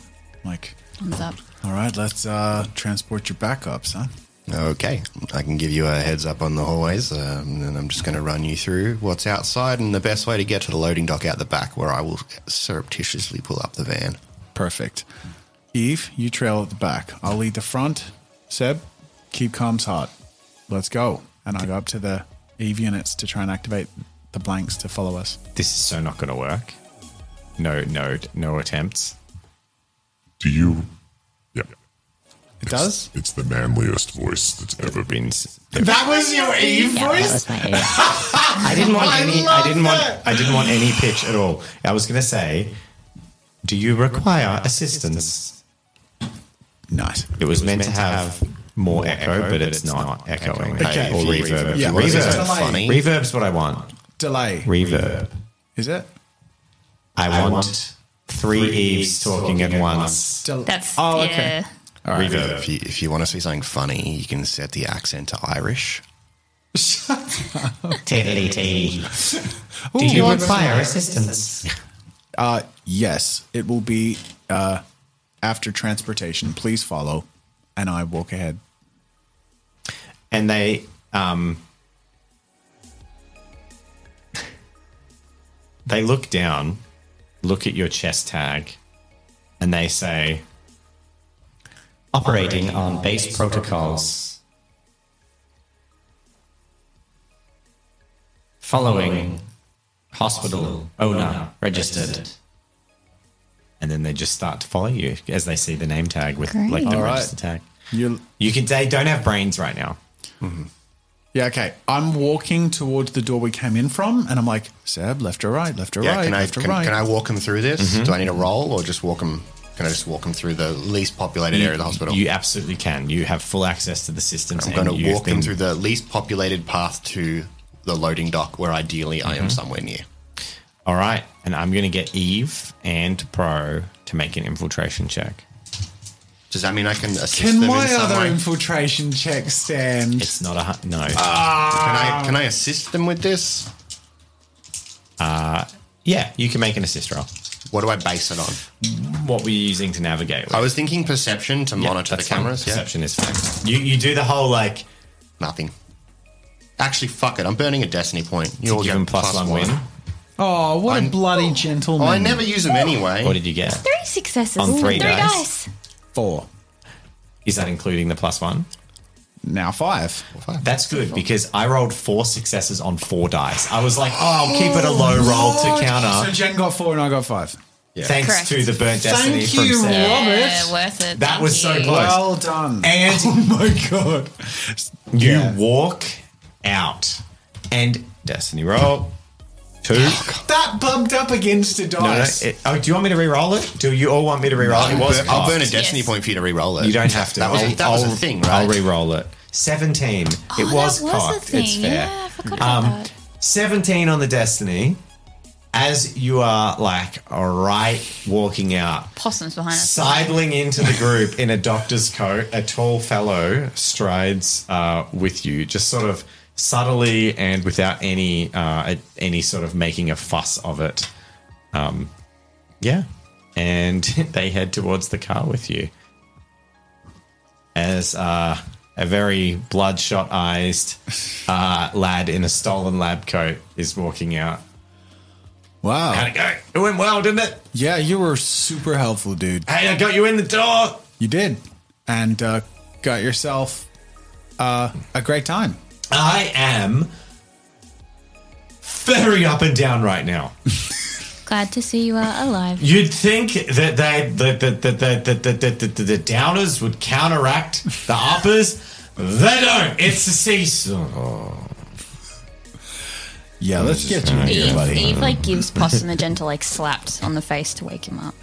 Speaker 1: Like,
Speaker 3: Thumbs up.
Speaker 1: all right, let's uh transport your backups, huh?
Speaker 2: Okay, I can give you a heads up on the hallways, um, and I'm just going to run you through what's outside and the best way to get to the loading dock out the back, where I will surreptitiously pull up the van.
Speaker 1: Perfect. Eve, you trail at the back. I'll lead the front. Seb, keep comms hot. Let's go. And I go up to the Eve units to try and activate the blanks to follow us.
Speaker 4: This is so not going to work. No, no, no attempts.
Speaker 5: Do you? Yeah.
Speaker 1: It does?
Speaker 5: It's the manliest voice that's ever been.
Speaker 4: Been
Speaker 1: That was your Eve
Speaker 3: Yeah, that was my Eve.
Speaker 4: I didn't want any. I didn't want. I didn't want any pitch at all. I was going to say, do you require assistance?
Speaker 1: Nice.
Speaker 4: It was meant to have more echo, but it's not echoing
Speaker 1: Okay.
Speaker 4: or
Speaker 2: If you-
Speaker 4: reverb.
Speaker 1: Yeah.
Speaker 4: Reverb.
Speaker 2: Funny.
Speaker 4: Reverb's what I want.
Speaker 1: Delay.
Speaker 4: Reverb.
Speaker 1: Is it?
Speaker 4: I want three Eves talking at once.
Speaker 1: Del-
Speaker 3: That's
Speaker 1: oh,
Speaker 3: yeah.
Speaker 1: okay.
Speaker 4: Reverb.
Speaker 2: If you, if you want to see something funny, you can set the accent to Irish.
Speaker 4: Do you want fire assistance?
Speaker 1: Uh, yes, it will be uh, after transportation. Please follow, and I walk ahead.
Speaker 4: And they um they look down, look at your chest tag, and they say
Speaker 6: Operating on base protocols. Following hospital owner registered.
Speaker 4: and then they just start to follow you as they see the name tag with
Speaker 3: Great.
Speaker 4: like the
Speaker 1: All right.
Speaker 4: register tag.
Speaker 1: You,
Speaker 4: You can they don't have brains right now. Mm-hmm.
Speaker 1: Yeah, okay. I'm walking towards the door we came in from, and I'm like, Seb, left or right, left or
Speaker 2: Yeah,
Speaker 1: right,
Speaker 2: can I
Speaker 1: left or
Speaker 2: can,
Speaker 1: right.
Speaker 2: can I walk him through this? Mm-hmm. Do I need a roll or just walk him? Can I just walk him through the least populated area of the hospital?
Speaker 4: You absolutely can. You have full access to the systems.
Speaker 2: I'm going to walk
Speaker 4: been-
Speaker 2: through the least populated path to the loading dock, where ideally I am mm-hmm. somewhere near.
Speaker 4: All right, and I'm going to get Eve and Pro to make an infiltration check.
Speaker 2: Does that mean I can assist
Speaker 1: Can
Speaker 2: them
Speaker 1: my
Speaker 2: in some
Speaker 1: other
Speaker 2: way?
Speaker 1: infiltration check stand?
Speaker 4: It's not a hu- no.
Speaker 2: can I ah. can I assist them with this?
Speaker 4: Uh, yeah, you can make an assist roll.
Speaker 2: What do I base it on?
Speaker 4: What were you using to navigate? With?
Speaker 2: I was thinking perception to
Speaker 4: Yeah,
Speaker 2: monitor the
Speaker 4: that's fine.
Speaker 2: cameras. Yeah,
Speaker 4: Perception is fine. You you do the whole like
Speaker 2: nothing. Actually, fuck it. I'm burning a destiny point. You all
Speaker 4: give
Speaker 2: get
Speaker 4: them plus one win.
Speaker 1: oh, what a
Speaker 2: I'm-
Speaker 1: bloody gentleman!
Speaker 2: Oh, I never use them anyway.
Speaker 4: What did you get?
Speaker 3: Three successes.
Speaker 4: On three
Speaker 3: three
Speaker 4: dice.
Speaker 3: dice.
Speaker 1: Four
Speaker 4: Is that including the plus one?
Speaker 1: now, five.
Speaker 4: That's good because I rolled four successes on four dice. I was like, oh, I'll keep it a low roll to counter. So.
Speaker 1: Jen got four, and I got five.
Speaker 4: Thanks
Speaker 3: Correct.
Speaker 4: to the burnt destiny
Speaker 1: Thank
Speaker 4: from
Speaker 1: you,
Speaker 4: Sarah.
Speaker 1: Robert.
Speaker 3: Yeah, worth it.
Speaker 4: That
Speaker 3: Thank
Speaker 4: was so
Speaker 3: you.
Speaker 4: close.
Speaker 1: Well done.
Speaker 4: And
Speaker 1: oh my god!
Speaker 4: you
Speaker 1: Yeah.
Speaker 4: walk out and destiny roll two.
Speaker 1: That bumped up against a
Speaker 4: No, no.
Speaker 1: dice.
Speaker 4: It, oh, do you want me to re-roll it? Do you all want me to re-roll it? It
Speaker 2: I'll,
Speaker 4: was
Speaker 2: burn, I'll burn a destiny
Speaker 3: Yes.
Speaker 2: point for you to re-roll it.
Speaker 4: You don't have to.
Speaker 2: That was,
Speaker 4: I'll,
Speaker 2: that was
Speaker 4: I'll-
Speaker 2: a thing, right?
Speaker 4: I'll re-roll it. Seventeen. it
Speaker 3: Oh,
Speaker 4: was
Speaker 3: that
Speaker 4: cocked.
Speaker 3: Was thing.
Speaker 4: It's fair.
Speaker 3: Yeah, I forgot about
Speaker 4: Um,
Speaker 3: that.
Speaker 4: 17 on the Destiny. As you are like right walking out,
Speaker 3: Possums behind us.
Speaker 4: sidling into the group in a doctor's coat, a tall fellow strides uh, with you, just sort of subtly and without any uh, any sort of making a fuss of it. Um, yeah, and they head towards the car with you. As uh, a very bloodshot eyed uh, lad in a stolen lab coat is walking out.
Speaker 1: wow.
Speaker 4: How'd it go? It went well, didn't it?
Speaker 1: Yeah, you were super helpful, dude.
Speaker 4: Hey, I got you in the door.
Speaker 1: You did, and uh, got yourself uh, a great time.
Speaker 4: I am very up and down right now.
Speaker 3: Glad to see you are alive.
Speaker 4: You'd think that they that the the the the, the, the, the, the downers would counteract the uppers. They don't. It's a seesaw.
Speaker 1: Yeah, let's mm. get you in here,
Speaker 3: Eve,
Speaker 1: buddy.
Speaker 3: Eve like gives Possum a gentle like slapped on the face to wake him up.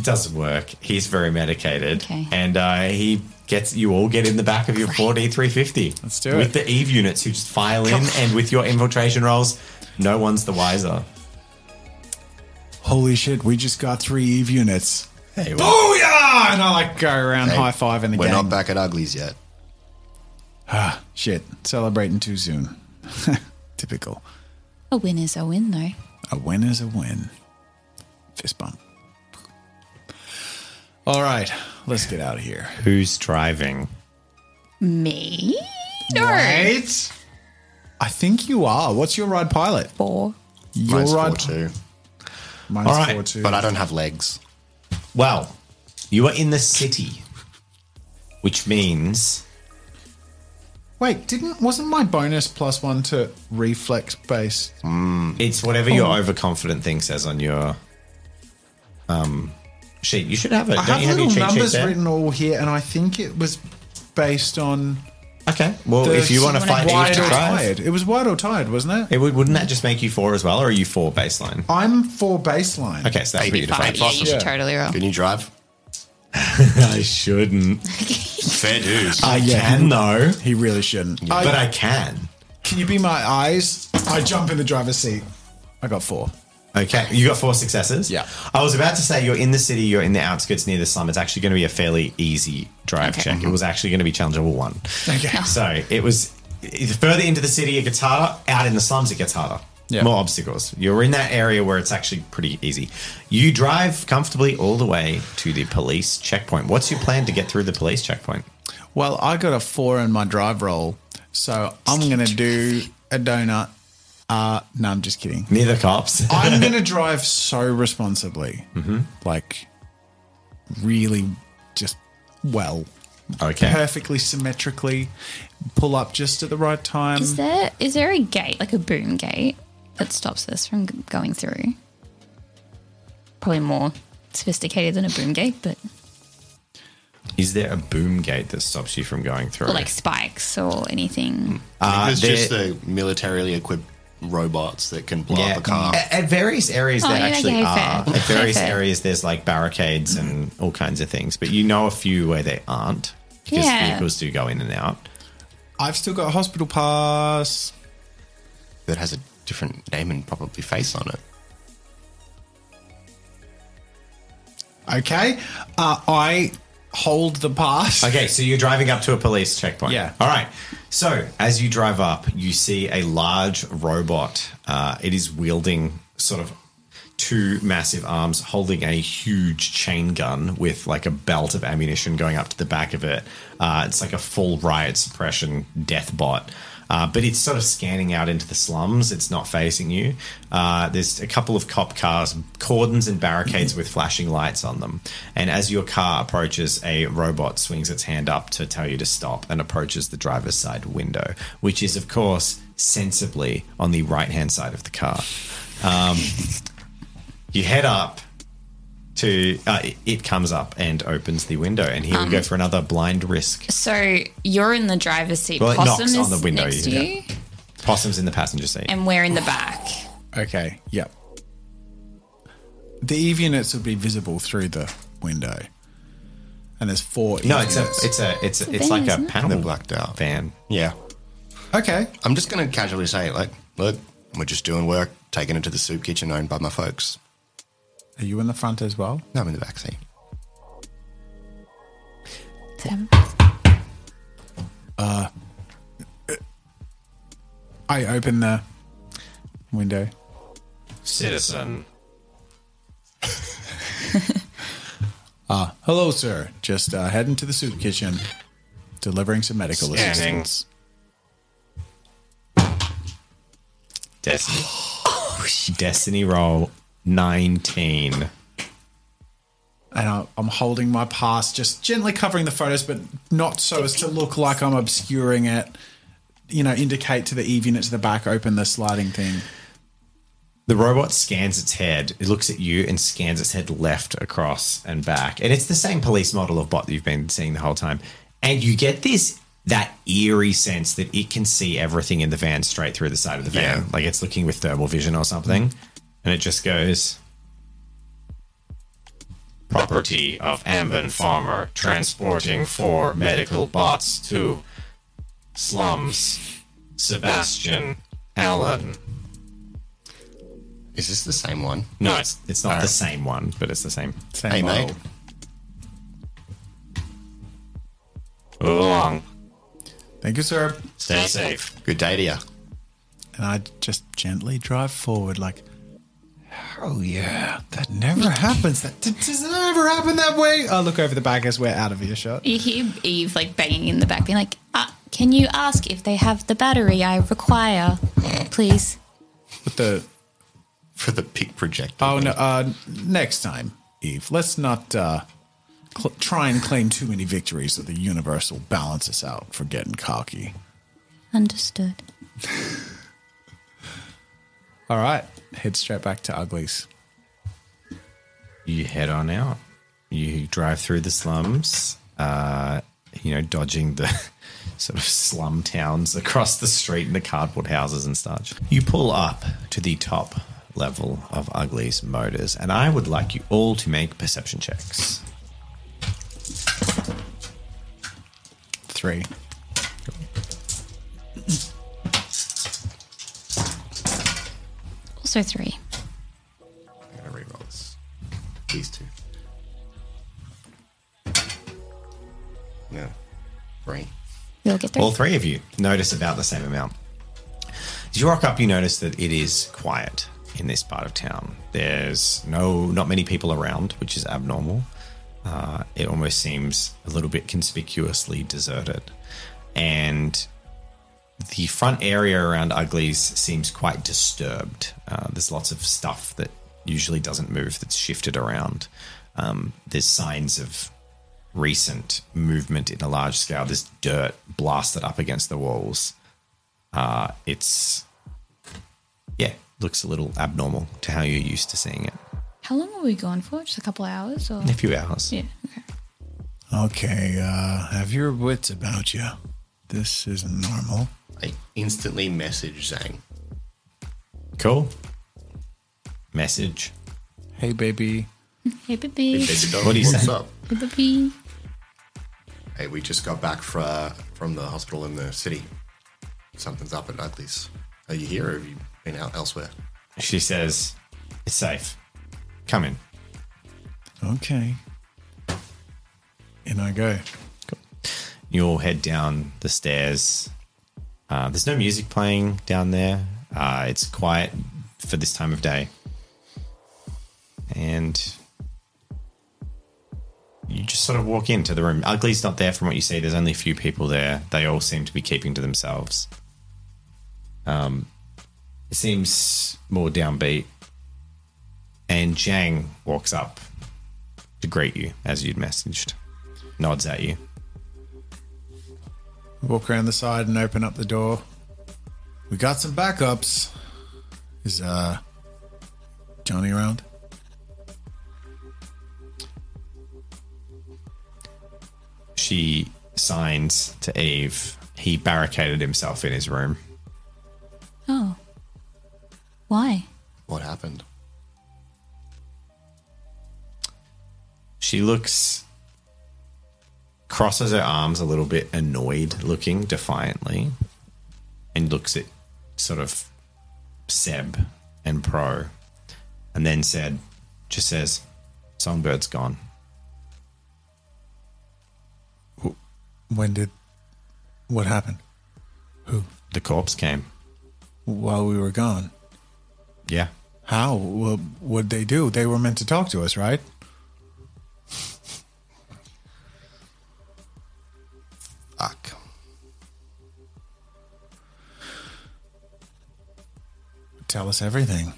Speaker 4: It doesn't work. He's very medicated,
Speaker 3: Okay.
Speaker 4: and uh, he gets you all get in the back of your Ford E350.
Speaker 1: Let's do it.
Speaker 4: with the Eve units who just file in, and with your infiltration rolls, no one's the wiser.
Speaker 1: Holy shit, we just got three Eve units.
Speaker 4: Hey, well,
Speaker 1: Booyah! And I like go around
Speaker 2: Hey,
Speaker 1: high five in the game.
Speaker 2: We're
Speaker 1: gang.
Speaker 2: not back at Uglies yet.
Speaker 1: Ah, shit, celebrating too soon. Typical.
Speaker 3: A win is a win though.
Speaker 1: A win is a win. Fist bump. All right, let's get out of here.
Speaker 4: who's driving?
Speaker 3: Me? No.
Speaker 1: Right? I think you are. What's your ride pilot?
Speaker 3: Four.
Speaker 1: Your
Speaker 2: Mine's
Speaker 1: ride
Speaker 2: four two,
Speaker 1: Mine's
Speaker 4: All right,
Speaker 1: four too.
Speaker 2: but I don't have legs.
Speaker 4: Well, you are in the city, which means
Speaker 1: Wait, didn't wasn't my bonus plus one to reflex base?
Speaker 4: it's whatever your overconfident thing says on your um, sheet. You should have it.
Speaker 1: I
Speaker 4: Don't
Speaker 1: have
Speaker 4: you have your
Speaker 1: little
Speaker 4: cheat sheet
Speaker 1: numbers
Speaker 4: there?
Speaker 1: written all here, and I think it was based on
Speaker 4: Okay. Well,
Speaker 1: the
Speaker 4: if you want to fight Eve
Speaker 1: wide
Speaker 4: to
Speaker 1: or
Speaker 4: drive,
Speaker 1: tired. It was wide or tired, wasn't it?
Speaker 4: it would, wouldn't that just make you four as well, or are you four baseline?
Speaker 1: I'm for baseline.
Speaker 4: Okay, so that's what you
Speaker 3: Fine.
Speaker 4: define.
Speaker 3: Yeah, you should
Speaker 1: Yeah.
Speaker 3: totally roll.
Speaker 2: Can you drive?
Speaker 4: I shouldn't.
Speaker 2: Fair dues.
Speaker 4: I
Speaker 1: yeah.
Speaker 4: can though,
Speaker 1: He really shouldn't. I-
Speaker 4: but I can.
Speaker 1: can you be my eyes? I jump in the driver's seat. I got four.
Speaker 4: Okay, you got four successes.
Speaker 1: Yeah.
Speaker 4: I was about to say you're in the city, you're in the outskirts near the slum. It's actually going to be a fairly easy drive
Speaker 3: Okay.
Speaker 4: check. It mm-hmm. was actually going to be challenge level one.
Speaker 1: Okay.
Speaker 4: So it was the further into the city it gets harder. Out in the slums it gets harder.
Speaker 1: Yeah.
Speaker 4: More obstacles. You're in that area where it's actually pretty easy. You drive comfortably all the way to the police checkpoint. What's your plan to get through the police checkpoint?
Speaker 1: Well, I got a four in my drive roll, so I'm going to do a donut. Uh, no, I'm just kidding.
Speaker 4: Near the cops.
Speaker 1: I'm going to drive so responsibly, like really, just well,
Speaker 4: okay.
Speaker 1: perfectly symmetrically, pull up just at the right time.
Speaker 3: Is there is there a gate, like a boom gate, that stops us from going through? Probably more sophisticated than a boom gate, but
Speaker 4: Is there a boom gate that stops you from going through?
Speaker 3: or like spikes or anything.
Speaker 4: Uh,
Speaker 2: There's just
Speaker 4: there-
Speaker 2: the militarily equipped robots that can blow up a car.
Speaker 4: At, at various areas,
Speaker 3: Oh,
Speaker 4: there
Speaker 3: yeah,
Speaker 4: actually
Speaker 3: okay,
Speaker 4: are.
Speaker 3: fair.
Speaker 4: At various
Speaker 3: Fair, fair.
Speaker 4: areas, there's like barricades and all kinds of things, but you know a few where they aren't because
Speaker 3: Yeah.
Speaker 4: vehicles do go in and out.
Speaker 1: I've still got a hospital pass.
Speaker 2: that has a different name and probably face on it.
Speaker 1: Okay, uh, I hold the pass.
Speaker 4: Okay, so you're driving up to a police checkpoint.
Speaker 1: Yeah.
Speaker 4: All right. So as you drive up, you see a large robot. Uh, it is wielding sort of two massive arms, holding a huge chain gun with like a belt of ammunition going up to the back of it. Uh, it's like a full riot suppression death bot. Uh, but it's sort of scanning out into the slums. It's not facing you. Uh, there's a couple of cop cars, cordons and barricades with flashing lights on them. And as your car approaches, a robot swings its hand up to tell you to stop and approaches the driver's side window, which is, of course, sensibly on the right hand side of the car. Um, you head up to uh, it- it comes up and opens the window, and here we go for another blind risk.
Speaker 3: So you're in the driver's seat.
Speaker 4: Well, it
Speaker 3: Possum
Speaker 4: knocks on the window,
Speaker 3: next to
Speaker 4: yeah.
Speaker 3: you,
Speaker 4: Possum's in the passenger seat.
Speaker 3: and we're in the back.
Speaker 1: Okay, yep. The Eve units would be visible through the window, and there's four.
Speaker 4: No,
Speaker 1: Eve
Speaker 4: it's a it's a it's a,
Speaker 3: a
Speaker 4: it's
Speaker 3: van,
Speaker 4: like a
Speaker 3: isn't it?
Speaker 4: panel
Speaker 2: blacked out.
Speaker 4: van.
Speaker 2: Yeah.
Speaker 1: okay.
Speaker 2: I'm just going to casually say, like, look, we're just doing work, taking it to the soup kitchen owned by my folks.
Speaker 1: Are you in the front as well?
Speaker 2: No, I'm in the back seat. Tim. Uh.
Speaker 1: I open the window.
Speaker 6: Citizen.
Speaker 1: Hello, sir. Just uh, heading to the soup kitchen, delivering some medical
Speaker 6: Scanning.
Speaker 1: assistance.
Speaker 6: Destiny.
Speaker 4: Destiny roll nineteen.
Speaker 1: And I- I'm holding my pass, just gently covering the photos, but not so as to look like I'm obscuring it. You know, indicate to the Eve unit to the back, open the sliding thing.
Speaker 4: The robot scans its head. It looks at you and scans its head left, across, and back. And it's the same police model of bot that you've been seeing the whole time. And you get this that eerie sense that it can see everything in the van straight through the side of the van,
Speaker 2: Yeah.
Speaker 4: like it's looking with thermal vision or something. And it just goes.
Speaker 6: Property of Amban Farmer transporting four medical bots to slums. Sebastian Allen.
Speaker 2: Is this the same one?
Speaker 4: No, it's it's not the
Speaker 2: Alright.
Speaker 4: same one, but it's the same.
Speaker 1: Same
Speaker 2: Hey,
Speaker 1: model.
Speaker 2: mate.
Speaker 6: Move along.
Speaker 1: Thank you, sir.
Speaker 6: Stay safe.
Speaker 2: Good day to you.
Speaker 1: And I just gently drive forward, like, oh yeah, that never happens. That does it ever happen that way? I look over the back as we're out of earshot.
Speaker 3: You hear Eve like banging in the back, being like, uh, "Can you ask if they have the battery I require, please?"
Speaker 1: With the
Speaker 2: For the pick projector.
Speaker 1: oh no, uh, next time, Eve, let's not uh, cl- try and claim too many victories so the universe will balance us out for getting cocky.
Speaker 3: Understood.
Speaker 1: All right, head straight back to Uglies.
Speaker 4: You head on out. You drive through the slums, uh, you know, dodging the sort of slum towns across the street and the cardboard houses and such. You pull up to the top level of Uglies Motors, and I would like you all to make perception checks.
Speaker 1: Three.
Speaker 3: Also three.
Speaker 2: I'm gonna reroll this. These two. Yeah. Three.
Speaker 3: You'll get three.
Speaker 4: All three of you notice about the same amount. As you rock up, you notice that it is quiet in this part of town. There's no, not many people around, which is abnormal. Uh, it almost seems a little bit conspicuously deserted, and the front area around Uglies seems quite disturbed. Uh, there's lots of stuff that usually doesn't move that's shifted around. Um, there's signs of recent movement in a large scale. There's dirt blasted up against the walls. Uh, it's, yeah, looks a little abnormal to how you're used to seeing it.
Speaker 3: How long were we gone for? Just a couple of hours, or
Speaker 4: a few hours.
Speaker 3: yeah? Okay.
Speaker 1: Okay, uh, have your wits about you. This isn't normal.
Speaker 2: I instantly message Zhang.
Speaker 4: Cool. Message.
Speaker 1: Hey, baby.
Speaker 3: Hey, baby.
Speaker 2: Baby dog,
Speaker 4: What do you
Speaker 2: what's
Speaker 4: say?
Speaker 2: up?
Speaker 3: Hey, baby.
Speaker 2: Hey, we just got back fra, from the hospital in the city. Something's up at Uglies. Are you here or have you been out elsewhere?
Speaker 4: She says, It's safe. Come in.
Speaker 1: Okay. In I go.
Speaker 4: You all head down the stairs. Uh, there's no music playing down there. Uh, it's quiet for this time of day. And you just sort of walk into the room. Ugly's not there from what you see. There's only a few people there. They all seem to be keeping to themselves. Um, it seems more downbeat. And Jang walks up to greet you as you'd messaged, nods at you.
Speaker 1: Walk around the side and open up the door. We got some backups. Is uh Johnny around?
Speaker 4: she signs to Eve. He barricaded himself in his room.
Speaker 3: Oh. Why?
Speaker 2: What happened?
Speaker 4: She looks, crosses her arms a little bit, annoyed looking defiantly, and looks at sort of Seb and Pro, and then said, just says, Songbird's gone.
Speaker 1: When did what happened? Who?
Speaker 4: The corpos came.
Speaker 1: While we were gone.
Speaker 4: Yeah.
Speaker 1: How? Well, what'd they do? They were meant to talk to us, right? Tell us everything.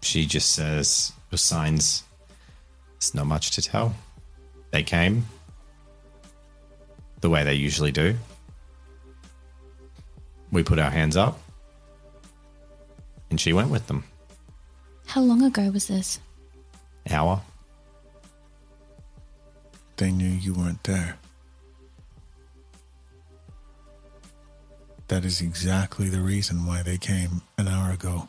Speaker 4: She just says, just signs, it's not much to tell. They came the way they usually do. We put our hands up, and she went with them.
Speaker 3: How long ago was this?
Speaker 4: Hour.
Speaker 1: They knew you weren't there. That is exactly the reason why they came an hour ago.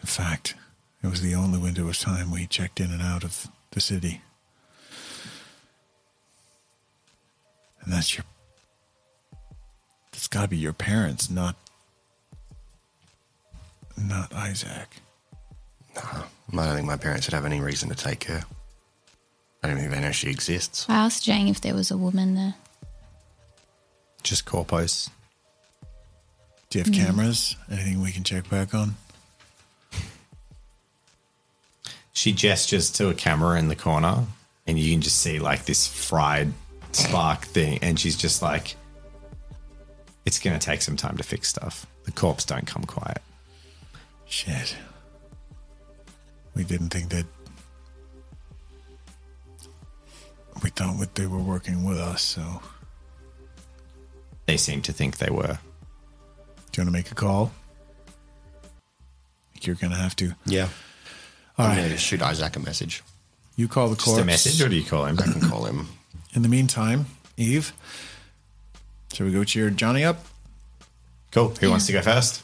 Speaker 1: In fact, it was the only window of time we checked in and out of the city. And that's your. That's gotta be your parents, not. Not Isaac.
Speaker 2: No, I don't think my parents would have any reason to take her. I don't think they know she exists.
Speaker 3: I asked Jane if there was a woman there.
Speaker 4: Just corpos.
Speaker 1: Do you have cameras? Anything we can check back on?
Speaker 4: She gestures to a camera in the corner, and you can just see like this fried spark thing, and she's just like, "It's going to take some time to fix stuff. The corpos don't come quiet."
Speaker 1: Shit. We didn't think that. We thought that they were working with us, so.
Speaker 4: They seem to think they were.
Speaker 1: Do you want to make a call? You're going to have to.
Speaker 2: Yeah.
Speaker 1: All
Speaker 2: I'm
Speaker 1: right.
Speaker 2: going to shoot Isaac a message.
Speaker 1: You call the
Speaker 4: Just a message, or do you call him?
Speaker 2: I can call him.
Speaker 1: In the meantime, Eve, shall we go cheer Johnny up?
Speaker 4: Cool. Who wants to go first?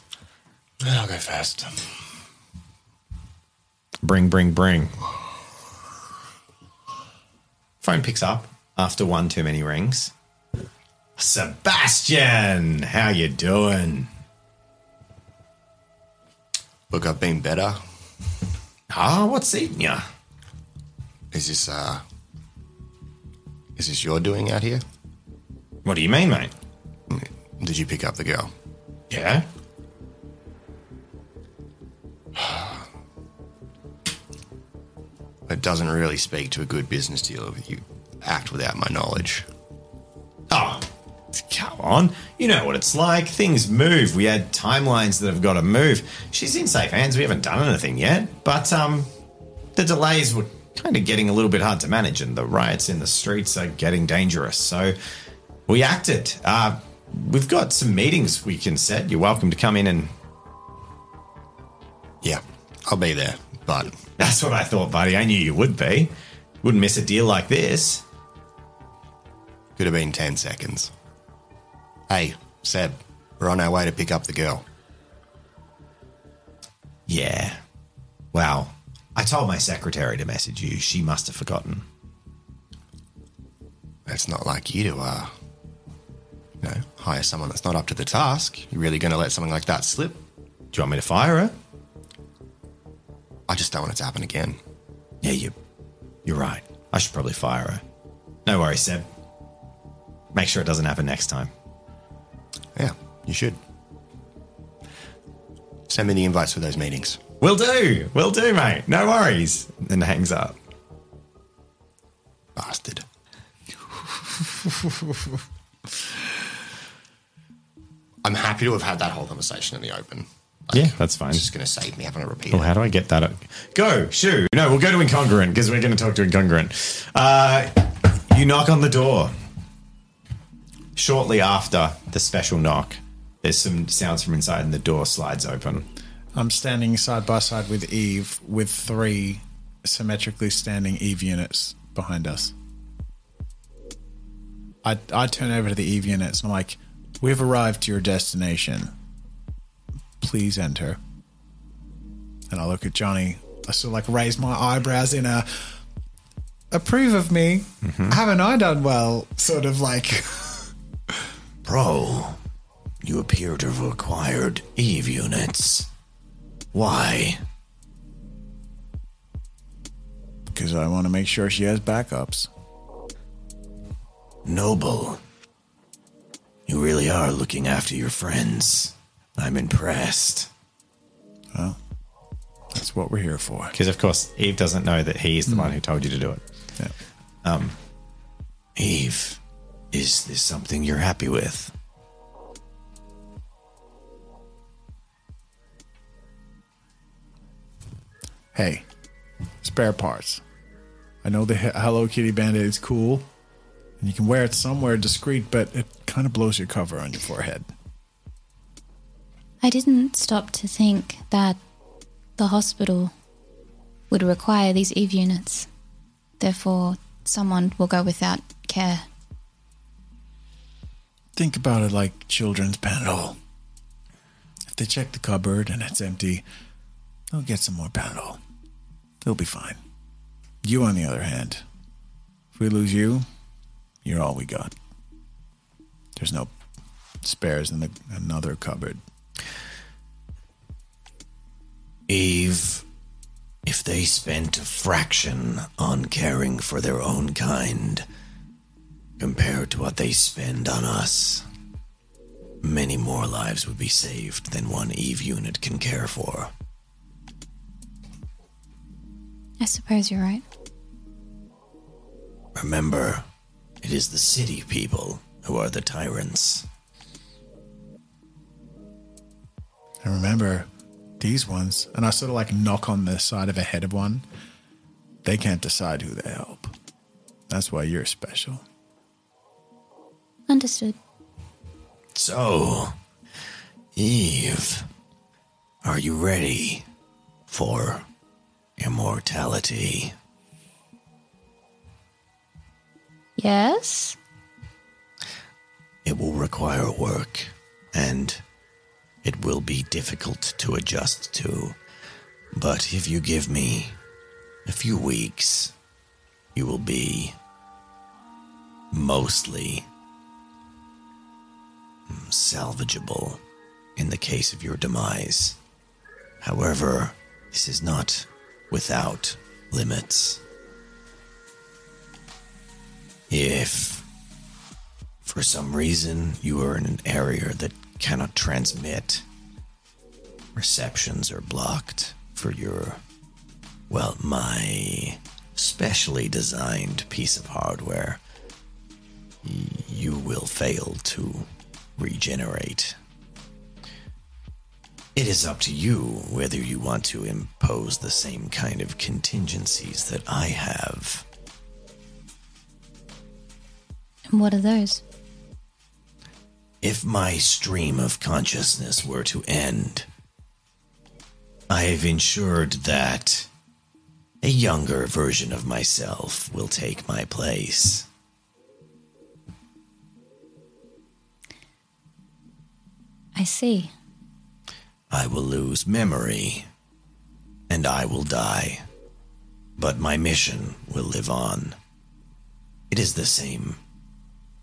Speaker 2: I'll go first.
Speaker 4: Bring, bring, bring. Phone picks up. after one too many rings. Sebastian, how you doing?
Speaker 2: Look, I've been better.
Speaker 4: Ah, what's eating you?
Speaker 2: Is this uh is this your doing out here?
Speaker 4: What do you mean, mate?
Speaker 2: Did you pick up the girl?
Speaker 4: Yeah.
Speaker 2: It doesn't really speak to a good business deal if you act without my knowledge.
Speaker 4: Oh, come on. You know what it's like. Things move. We had timelines that have got to move. She's in safe hands. We haven't done anything yet. But um, the delays were kind of getting a little bit hard to manage, and the riots in the streets are getting dangerous. So we acted. Uh, we've got some meetings we can set. You're welcome to come in and.
Speaker 2: Yeah, I'll be there. But
Speaker 4: That's what I thought, buddy. I knew you would be. Wouldn't miss a deal like this.
Speaker 2: could have been 10 seconds. Hey, Seb, we're on our way to pick up the girl.
Speaker 4: Yeah. Wow. I told my secretary to message you. She must have forgotten.
Speaker 2: It's not like you to, uh, you know, hire someone that's not up to the task. You really going to let something like that slip?
Speaker 4: Do you want me to fire her?
Speaker 2: I just don't want it to happen again.
Speaker 4: Yeah, you, you're right. I should probably fire her. No worries, Seb. Make sure it doesn't happen next time.
Speaker 2: Yeah, you should. Send me the invites for those meetings.
Speaker 4: Will do. Will do, mate. No worries. Then hangs up.
Speaker 2: Bastard. I'm happy to have had that whole conversation in the open.
Speaker 4: Yeah, that's fine.
Speaker 2: It's just going to save me having to repeat
Speaker 4: Well, how do I get that? Go, shoo. No, we'll go to incongruent because we're going to talk to incongruent. Uh, you knock on the door. Shortly after the special knock, there's some sounds from inside and the door slides open.
Speaker 1: I'm standing side by side with Eve, with three symmetrically standing Eve units behind us. I, I turn over to the Eve units and I'm like, We've arrived to your destination. Please enter. And I look at Johnny. I sort of like raise my eyebrows in a approve of me. Mm-hmm. Haven't I done well? Sort of like
Speaker 7: Bro, you appear to have acquired Eve units. Why?
Speaker 1: because I want to make sure she has backups.
Speaker 7: Noble. You really are looking after your friends. I'm impressed.
Speaker 1: Well, that's what we're here for.
Speaker 4: Because, of course, Eve doesn't know that he's the hmm. one who told you to do it.
Speaker 1: Yeah.
Speaker 7: Um, Eve, is this something you're happy with?
Speaker 1: Hey, spare parts. I know the Hello Kitty Band-Aid is cool, and you can wear it somewhere discreet, but it kind of blows your cover on your forehead.
Speaker 3: I didn't stop to think that the hospital would require these Eve units. Therefore, someone will go without care.
Speaker 1: Think about it like children's Panadol. If they check the cupboard and it's empty, they'll get some more Panadol. They'll be fine. You, on the other hand, if we lose you, you're all we got. There's no spares in the, another cupboard.
Speaker 7: Eve, if they spent a fraction on caring for their own kind compared to what they spend on us, many more lives would be saved than one Eve unit can care for.
Speaker 3: I suppose you're right.
Speaker 7: Remember, it is the city people who are the tyrants.
Speaker 1: And remember, these ones, and I sort of like knock on the side of a head of one, they can't decide who they help. That's why you're special.
Speaker 3: Understood.
Speaker 7: So, Eve, are you ready for immortality?
Speaker 3: Yes?
Speaker 7: It will require work, and it will be difficult to adjust to. But if you give me a few weeks, you will be
Speaker 4: mostly salvageable in the case of your demise. However, this is not without limits. If, for some reason, you are in an area that cannot transmit, receptions are blocked for your, well, my specially designed piece of hardware, you will fail to regenerate. It is up to you whether you want to impose the same kind of contingencies that I have.
Speaker 3: And what are those?
Speaker 4: If my stream of consciousness were to end, I have ensured that a younger version of myself will take my place.
Speaker 3: I see.
Speaker 4: I will lose memory, and I will die. But my mission will live on. It is the same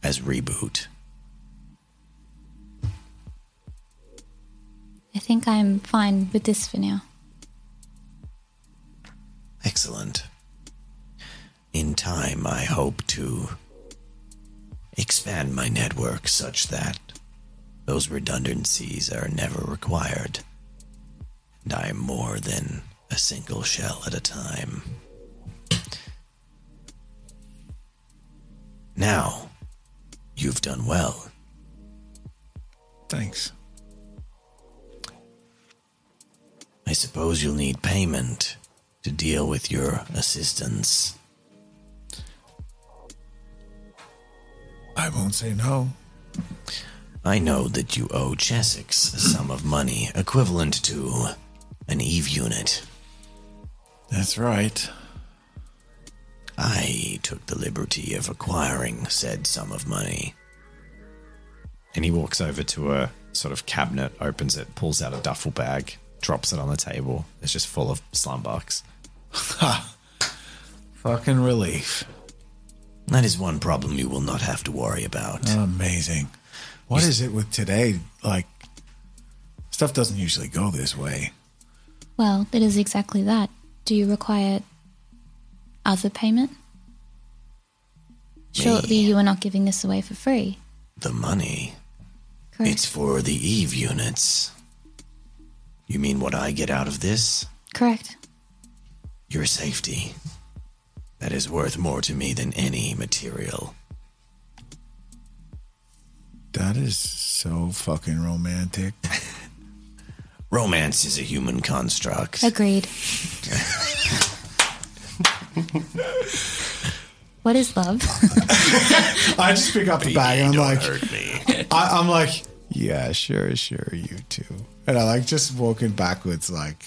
Speaker 4: as reboot.
Speaker 3: I think I'm fine with this for now.
Speaker 4: Excellent. In time, I hope to expand my network such that those redundancies are never required. And I am more than a single shell at a time. Now, you've done well.
Speaker 1: Thanks.
Speaker 4: I suppose you'll need payment to deal with your assistance.
Speaker 1: I won't say no.
Speaker 4: I know that you owe Chessex a sum of money equivalent to an Eve unit.
Speaker 1: That's right.
Speaker 4: I took the liberty of acquiring said sum of money.
Speaker 8: And he walks over to a sort of cabinet, opens it, pulls out a duffel bag, drops it on the table. It's just full of slum bucks.
Speaker 1: Ha! Fucking relief.
Speaker 4: That is one problem you will not have to worry about.
Speaker 1: Amazing. What is it with today? Like, stuff doesn't usually go this way.
Speaker 3: Well, it is exactly that. Do you require other payment? Surely you are not giving this away for free.
Speaker 4: The money,
Speaker 3: Correct.
Speaker 4: it's for the Eve units. You mean what I get out of this?
Speaker 3: Correct.
Speaker 4: Your safety. That is worth more to me than any material.
Speaker 1: That is so fucking romantic.
Speaker 4: Romance is a human construct.
Speaker 3: Agreed. what is love?
Speaker 1: I just pick up the bag and I'm like,
Speaker 4: hurt me.
Speaker 1: I, I'm like, yeah, sure, sure, you too. And I like just walking backwards, like,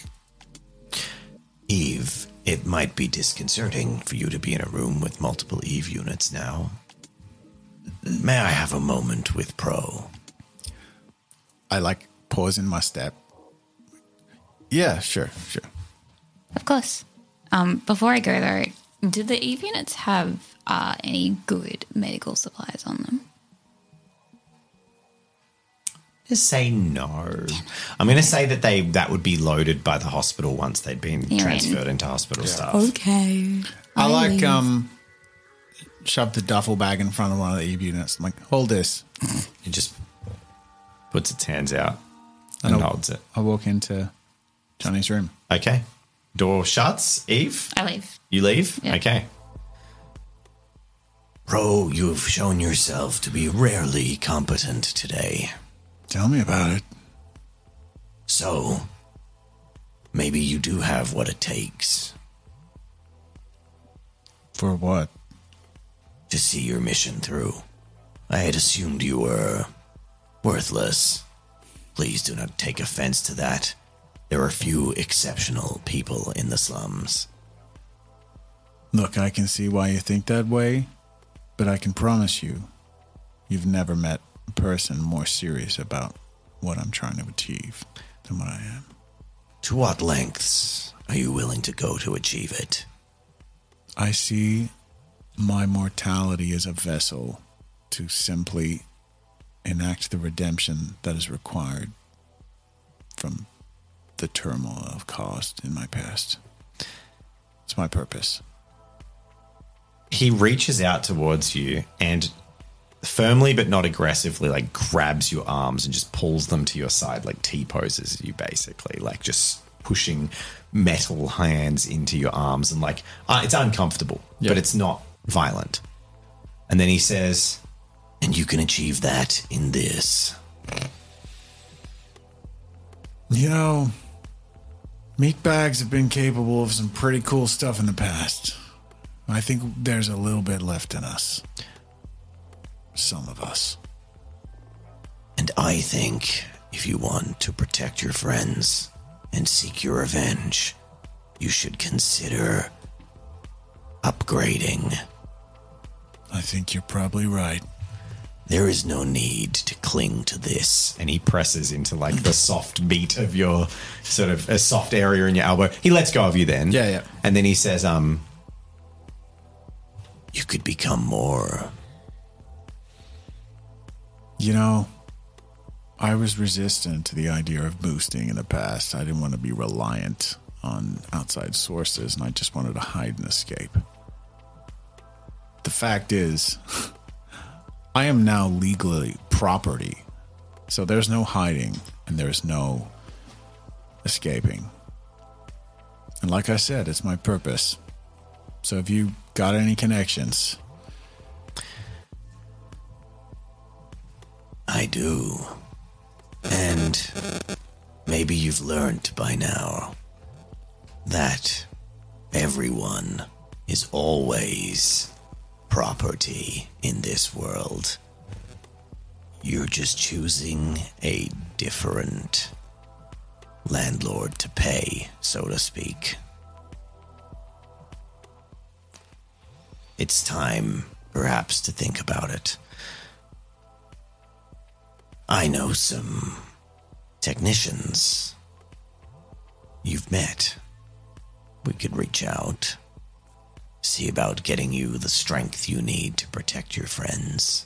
Speaker 4: Eve, it might be disconcerting for you to be in a room with multiple Eve units now. May I have a moment with Pro?
Speaker 1: I like pause in my step. Yeah, sure, sure.
Speaker 3: of course. Um, before I go though, did the Eve units have uh, any good medical supplies on them?
Speaker 8: Just say no. I'm going to say that they that would be loaded by the hospital once they'd been
Speaker 3: You're in.
Speaker 8: transferred into hospital staff.
Speaker 3: Okay.
Speaker 1: I like um shove the duffel bag in front of one of the Eve units. I'm like, hold this.
Speaker 8: He just puts its hands out
Speaker 1: And
Speaker 8: and holds it.
Speaker 1: I walk into Johnny's room.
Speaker 8: Okay. Door shuts. Eve,
Speaker 3: I leave.
Speaker 8: you leave.
Speaker 3: Yeah.
Speaker 8: Okay.
Speaker 4: Bro, you have shown yourself to be rarely competent today.
Speaker 1: Tell me about it.
Speaker 4: So, maybe you do have what it takes
Speaker 1: For what?
Speaker 4: To see your mission through. I had assumed you were worthless. Please do not take offense to that. There are few exceptional people in the slums.
Speaker 1: Look, I can see why you think that way, but I can promise you, you've never met a person more serious about what I'm trying to achieve than what I am.
Speaker 4: To what lengths are you willing to go to achieve it?
Speaker 1: I see my mortality is a vessel to simply enact the redemption that is required from the turmoil I've caused in my past. It's my purpose.
Speaker 4: he reaches out towards you and firmly but not aggressively like grabs your arms and just pulls them to your side like t poses you basically like just pushing metal hands into your arms and like uh, it's uncomfortable but it's not violent and then he says
Speaker 7: And you can achieve that in this.
Speaker 1: You know, meatbags have been capable of some pretty cool stuff in the past. I think there's a little bit left in us. Some of us.
Speaker 7: And I think if you want to protect your friends and seek your revenge, you should consider upgrading.
Speaker 1: I think you're probably right.
Speaker 7: There is no need to cling to this.
Speaker 4: and he presses into like the soft beat of your sort of a soft area in your elbow he lets go of you then
Speaker 1: Yeah, yeah.
Speaker 4: and then he says um
Speaker 7: You could become more.
Speaker 1: You know, I was resistant to the idea of boosting in the past. I didn't want to be reliant on outside sources, and I just wanted to hide and escape. The fact is, I am now legally property. So there's no hiding and there's no escaping. And like I said, it's my purpose. So if you got any connections,
Speaker 7: I do. And maybe you've learned by now that everyone is always property in this world. You're just choosing a different landlord to pay, so to speak. It's time, perhaps, to think about it. I know some technicians you've met. We could reach out, see about getting you the strength you need to protect your friends.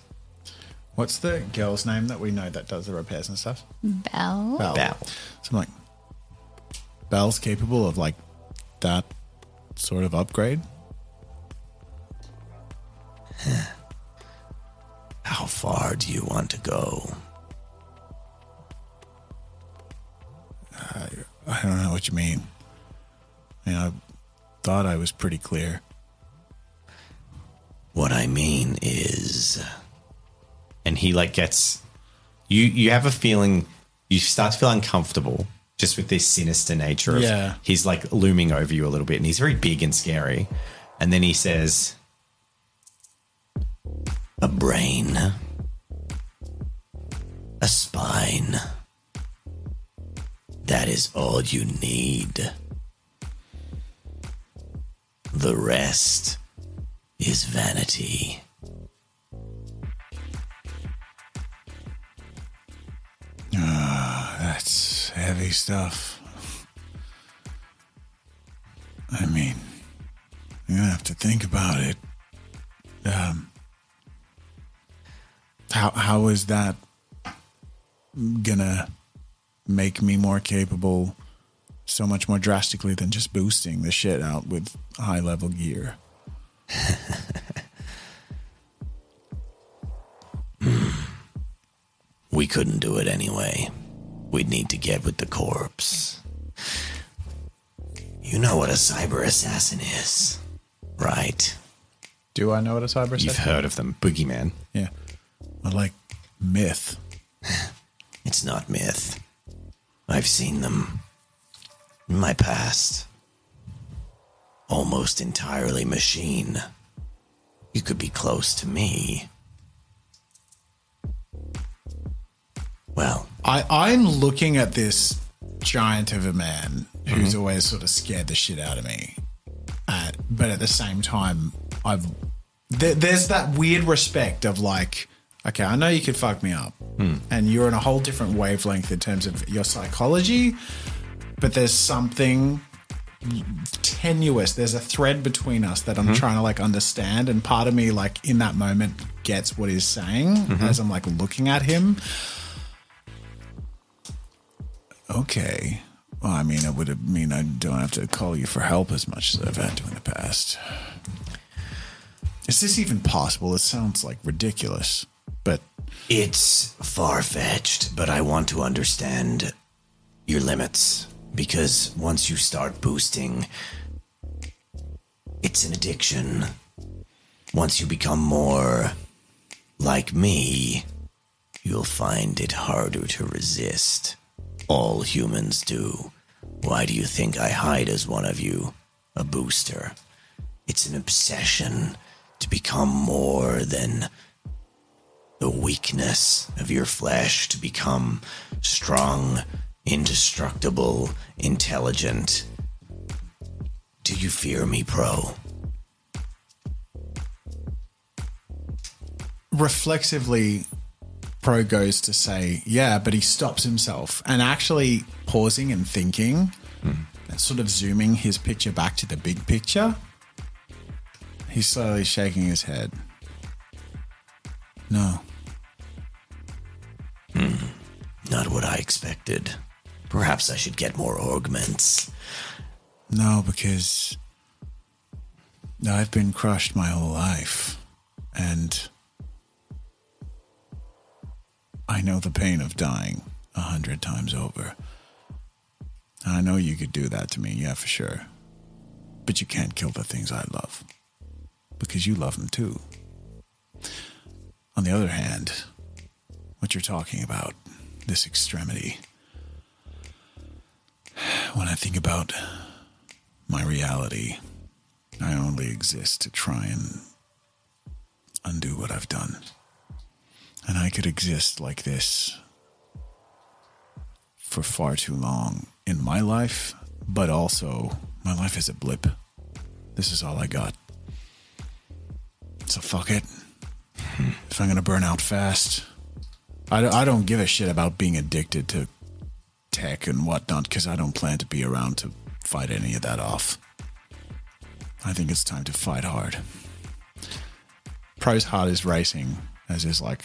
Speaker 1: what's the girl's name that we know that does the repairs and stuff?
Speaker 3: Bell.
Speaker 1: Bell.
Speaker 4: Belle.
Speaker 1: So I'm like, Belle's capable of like that sort of upgrade.
Speaker 7: How far do you want to go?
Speaker 1: I don't know what you mean. I mean, I thought I was pretty clear.
Speaker 7: What I mean is,
Speaker 4: and he like gets you you have a feeling you start to feel uncomfortable just with this sinister nature of
Speaker 1: Yeah.
Speaker 4: he's like looming over you a little bit and he's very big and scary and then he says
Speaker 7: a brain, a spine. That is all you need. The rest is vanity.
Speaker 1: Ah, that's heavy stuff. I mean, you have to think about it. Um, how how is that gonna make me more capable so much more drastically than just boosting the shit out with high level gear?
Speaker 7: We couldn't do it anyway. We'd need to get with the corpos. You know what a cyber assassin is, right?
Speaker 1: Do I know what a cyber assassin? Is?
Speaker 4: You've heard of them boogeyman
Speaker 1: Yeah, I like myth.
Speaker 7: It's not myth. I've seen them in my past. Almost entirely machine. You could be close to me. Well,
Speaker 1: I, I'm looking at this giant of a man who's always sort of scared the shit out of me. Uh, but at the same time, I've there, there's that weird respect of like, okay, I know you could fuck me up, and you're in a whole different wavelength in terms of your psychology, but there's something tenuous. There's a thread between us that I'm mm-hmm. trying to like understand, and part of me, like in that moment, gets what he's saying mm-hmm. as I'm like looking at him. Okay. Well, I mean, it would mean I don't have to call you for help as much as I've had to in the past. Is this even possible? It sounds like ridiculous, but
Speaker 7: It's far fetched, but I want to understand your limits because once you start boosting, it's an addiction. Once you become more like me, you'll find it harder to resist. All humans do. Why do you think I hide as one of you? A booster. It's an obsession to become more than the weakness of your flesh to become strong, indestructible, intelligent. Do you fear me, Pro?
Speaker 1: reflexively pro goes to say yeah but he stops himself and actually pausing and thinking hmm. and sort of zooming his picture back to the big picture he's slowly shaking his head no hmm.
Speaker 7: Not what I expected. Perhaps I should get more augments.
Speaker 1: no because i've been crushed my whole life and i know the pain of dying a hundred times over I know you could do that to me, yeah, for sure. But you can't kill the things I love. Because you love them too. On the other hand, what you're talking about, this extremity, when I think about my reality, I only exist to try and undo what I've done. And I could exist like this for far too long in my life, but also my life is a blip. This is all I got. So fuck it. Hmm. If I'm gonna burn out fast, I, don't- I don't give a shit about being addicted to tech and whatnot because I don't plan to be around to fight any of that off. I think it's time to fight hard. Pro's heart is racing as is like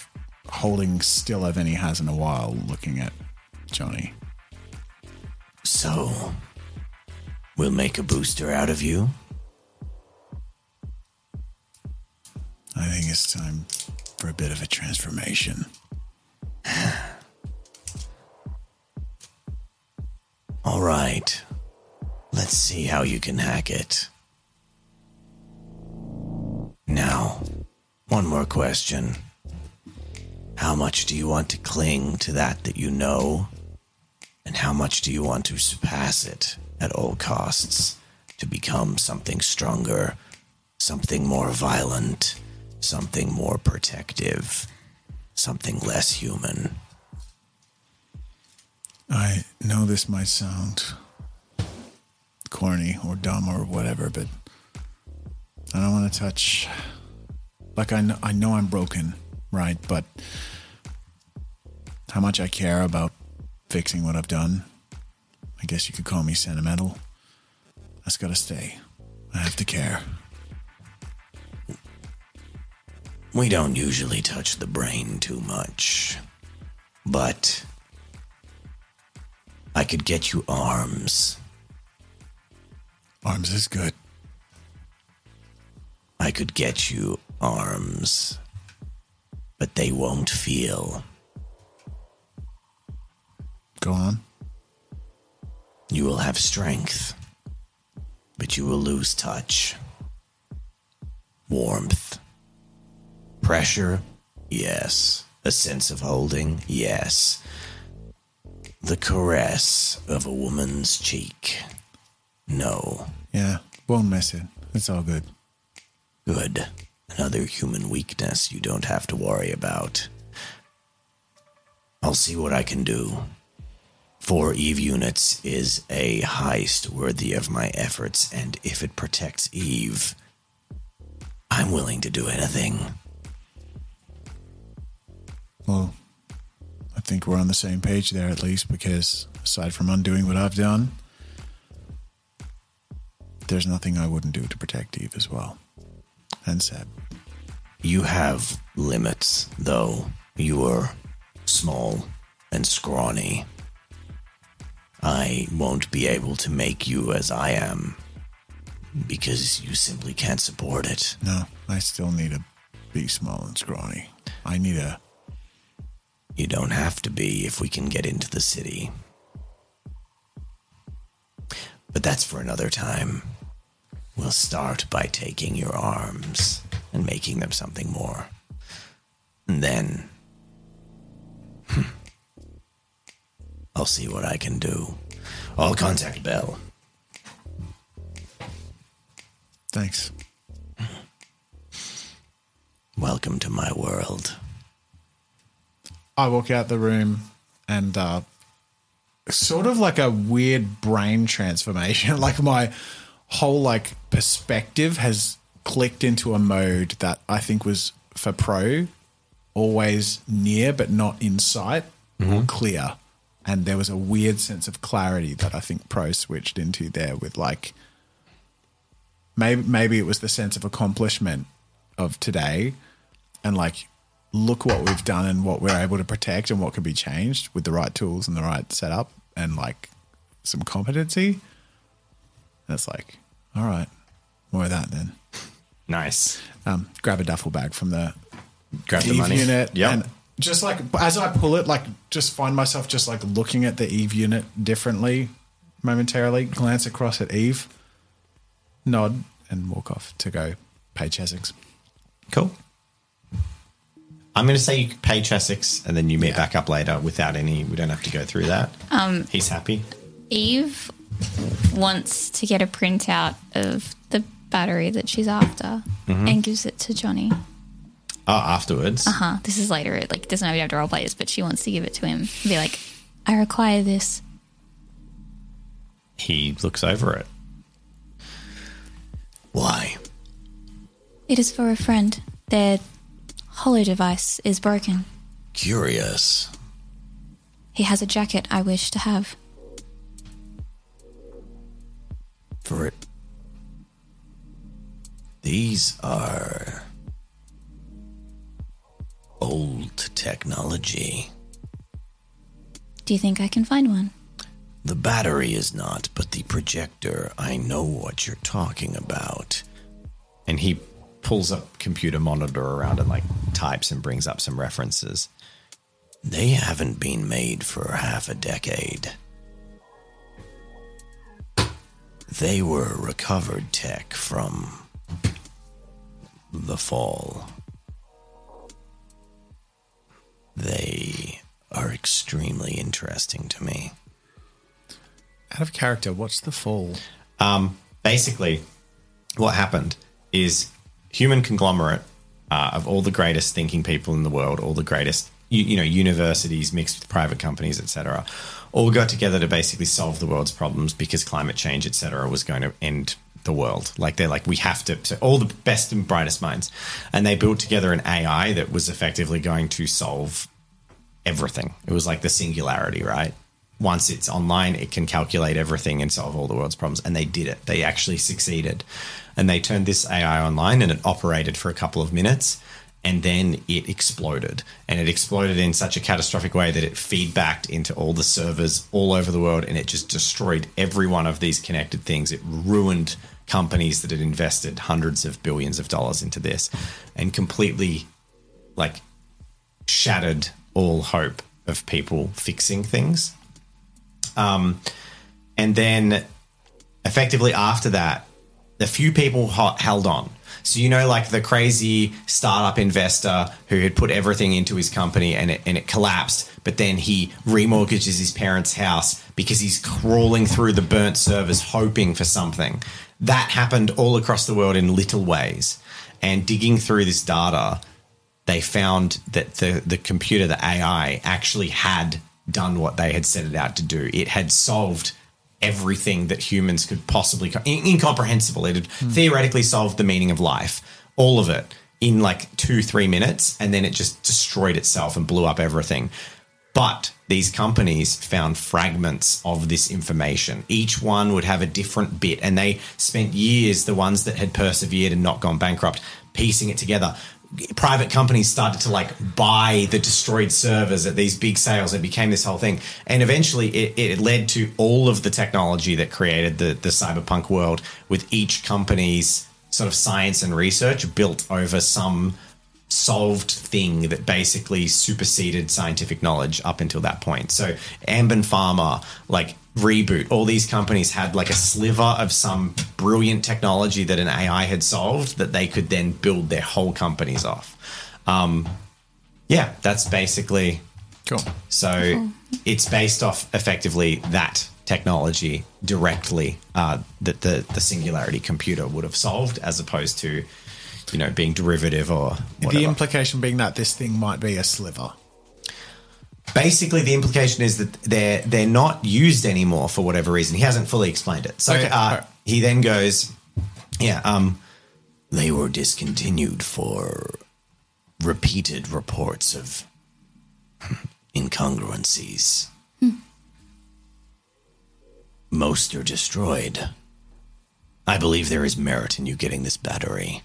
Speaker 1: holding still as any has in a while, looking at Johnny.
Speaker 7: So, we'll make a booster out of you?
Speaker 1: I think it's time for a bit of a transformation.
Speaker 7: All right. Let's see how you can hack it. Now, one more question. How much do you want to cling to that that you know? And how much do you want to surpass it at all costs to become something stronger, something more violent, something more protective, something less human?
Speaker 1: I know this might sound corny or dumb or whatever, but I don't want to touch. Like I know, I know I'm broken, right? But how much I care about fixing what I've done. I guess you could call me sentimental. That's got to stay. I have to care.
Speaker 7: We don't usually touch the brain too much. But I could get you arms.
Speaker 1: Arms is good.
Speaker 7: I could get you arms. But they won't feel.
Speaker 1: Go on.
Speaker 7: You will have strength. But you will lose touch. Warmth. Pressure? Yes. A sense of holding? Yes. The caress of a woman's cheek? No.
Speaker 1: Yeah, won't miss it. It's all good.
Speaker 7: Good. Another human weakness you don't have to worry about. I'll see what I can do. Four Eve units is a heist worthy of my efforts, and if it protects Eve, I'm willing to do anything.
Speaker 1: Well, I think we're on the same page there at least because aside from undoing what I've done, there's nothing I wouldn't do to protect Eve as well. And Seb.
Speaker 7: You have limits, though. You are small and scrawny. I won't be able to make you as I am because you simply can't support it.
Speaker 1: No, I still need to be small and scrawny. I need a.
Speaker 7: You don't have to be if we can get into the city. But that's for another time. We'll start by taking your arms and making them something more. And then. hmm, I'll see what I can do. I'll contact Bell.
Speaker 1: Thanks.
Speaker 7: Welcome to my world.
Speaker 1: I walk out the room and uh, sort of like a weird brain transformation. like my whole like perspective has clicked into a mode that I think was for pro always near but not in sight, clear. And there was a weird sense of clarity that I think pro switched into there with like maybe maybe it was the sense of accomplishment of today and like look what we've done and what we're able to protect and what can be changed with the right tools and the right setup and like some competency. And it's like, all right, more of that then.
Speaker 4: Nice.
Speaker 1: Um, grab a duffel bag from the
Speaker 4: Grab the
Speaker 1: Eve
Speaker 4: money.
Speaker 1: unit
Speaker 4: Yep.
Speaker 1: and just like as I pull it, like just find myself just like looking at the Eve unit differently momentarily, glance across at Eve, nod, and walk off to go pay Chessex.
Speaker 4: Cool. I'm going to say you pay Chessex and then you meet
Speaker 1: Yeah.
Speaker 4: back up later without any. We don't have to go through that. Um, He's happy.
Speaker 3: Eve wants to get a printout of the battery that she's after and gives it to Johnny.
Speaker 4: Oh, afterwards.
Speaker 3: Uh huh? This is later. It like doesn't have to have to role play this, but she wants to give it to him. and Be like, I require this.
Speaker 4: He looks over it.
Speaker 7: Why?
Speaker 3: It is for a friend. Their holo device is broken.
Speaker 7: Curious.
Speaker 3: He has a jacket I wish to have.
Speaker 7: For it. These are old technology.
Speaker 3: Do you think I can find one?
Speaker 7: The battery is not, but the projector, I know what you're talking about.
Speaker 4: And he pulls up computer monitor around and like types and brings up some references.
Speaker 7: They haven't been made for half a decade. They were recovered tech from the fall. They are extremely interesting to me.
Speaker 1: Out of character, what's the fall?
Speaker 4: Um, basically, what happened is human conglomerate uh, of all the greatest thinking people in the world, all the greatest you, you know universities mixed with private companies, etc., all got together to basically solve the world's problems because climate change, etc., was going to end the world. Like they're like we have to, so all the best and brightest minds, and they built together an AI that was effectively going to solve everything. It was like the singularity, right? Once it's online, it can calculate everything and solve all the world's problems. And they did it. They actually succeeded. And they turned this AI online and it operated for a couple of minutes. And then it exploded. And it exploded in such a catastrophic way that it feedbacked into all the servers all over the world and it just destroyed every one of these connected things. It ruined companies that had invested hundreds of billions of dollars into this and completely like shattered all hope of people fixing things. Um, and then effectively after that, the few people ho- held on. So you know, like the crazy startup investor who had put everything into his company and it, and it collapsed, but then he remortgages his parents' house because he's crawling through the burnt servers hoping for something. That happened all across the world in little ways. And digging through this data, they found that the, the computer, the AI, actually had done what they had set it out to do. It had solved everything that humans could possibly, in- incomprehensible. It had hmm. theoretically solved the meaning of life, all of it in like two, three minutes. And then it just destroyed itself and blew up everything. But these companies found fragments of this information. Each one would have a different bit, and they spent years, the ones that had persevered and not gone bankrupt, piecing it together. Private companies started to like buy the destroyed servers at these big sales. It became this whole thing. And eventually it, it led to all of the technology that created the, the cyberpunk world with each company's sort of science and research built over some solved thing that basically superseded scientific knowledge up until that point. So Ambon Pharma, like Reboot, all these companies had like a sliver of some brilliant technology that an AI had solved that they could then build their whole companies off. Um, yeah, that's basically
Speaker 1: Cool.
Speaker 4: so it's based off effectively that technology directly uh, that the, the singularity computer would have solved as opposed to, you know, being derivative or whatever.
Speaker 1: The implication being that this thing might be a sliver.
Speaker 4: Basically, the implication is that they're they're not used anymore for whatever reason. He hasn't fully explained it. So
Speaker 1: Okay,
Speaker 4: uh, he then goes, yeah, um,
Speaker 7: They were discontinued for repeated reports of incongruencies. Most are destroyed. I believe there is merit in you getting this battery.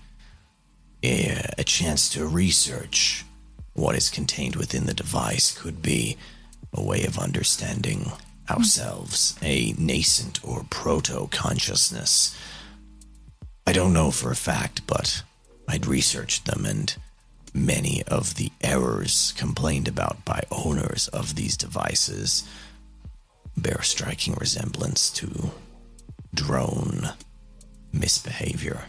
Speaker 7: A, chance to research what is contained within the device could be a way of understanding ourselves, a nascent or proto consciousness. I don't know for a fact, but I'd researched them, and many of the errors complained about by owners of these devices bear striking resemblance to drone misbehavior.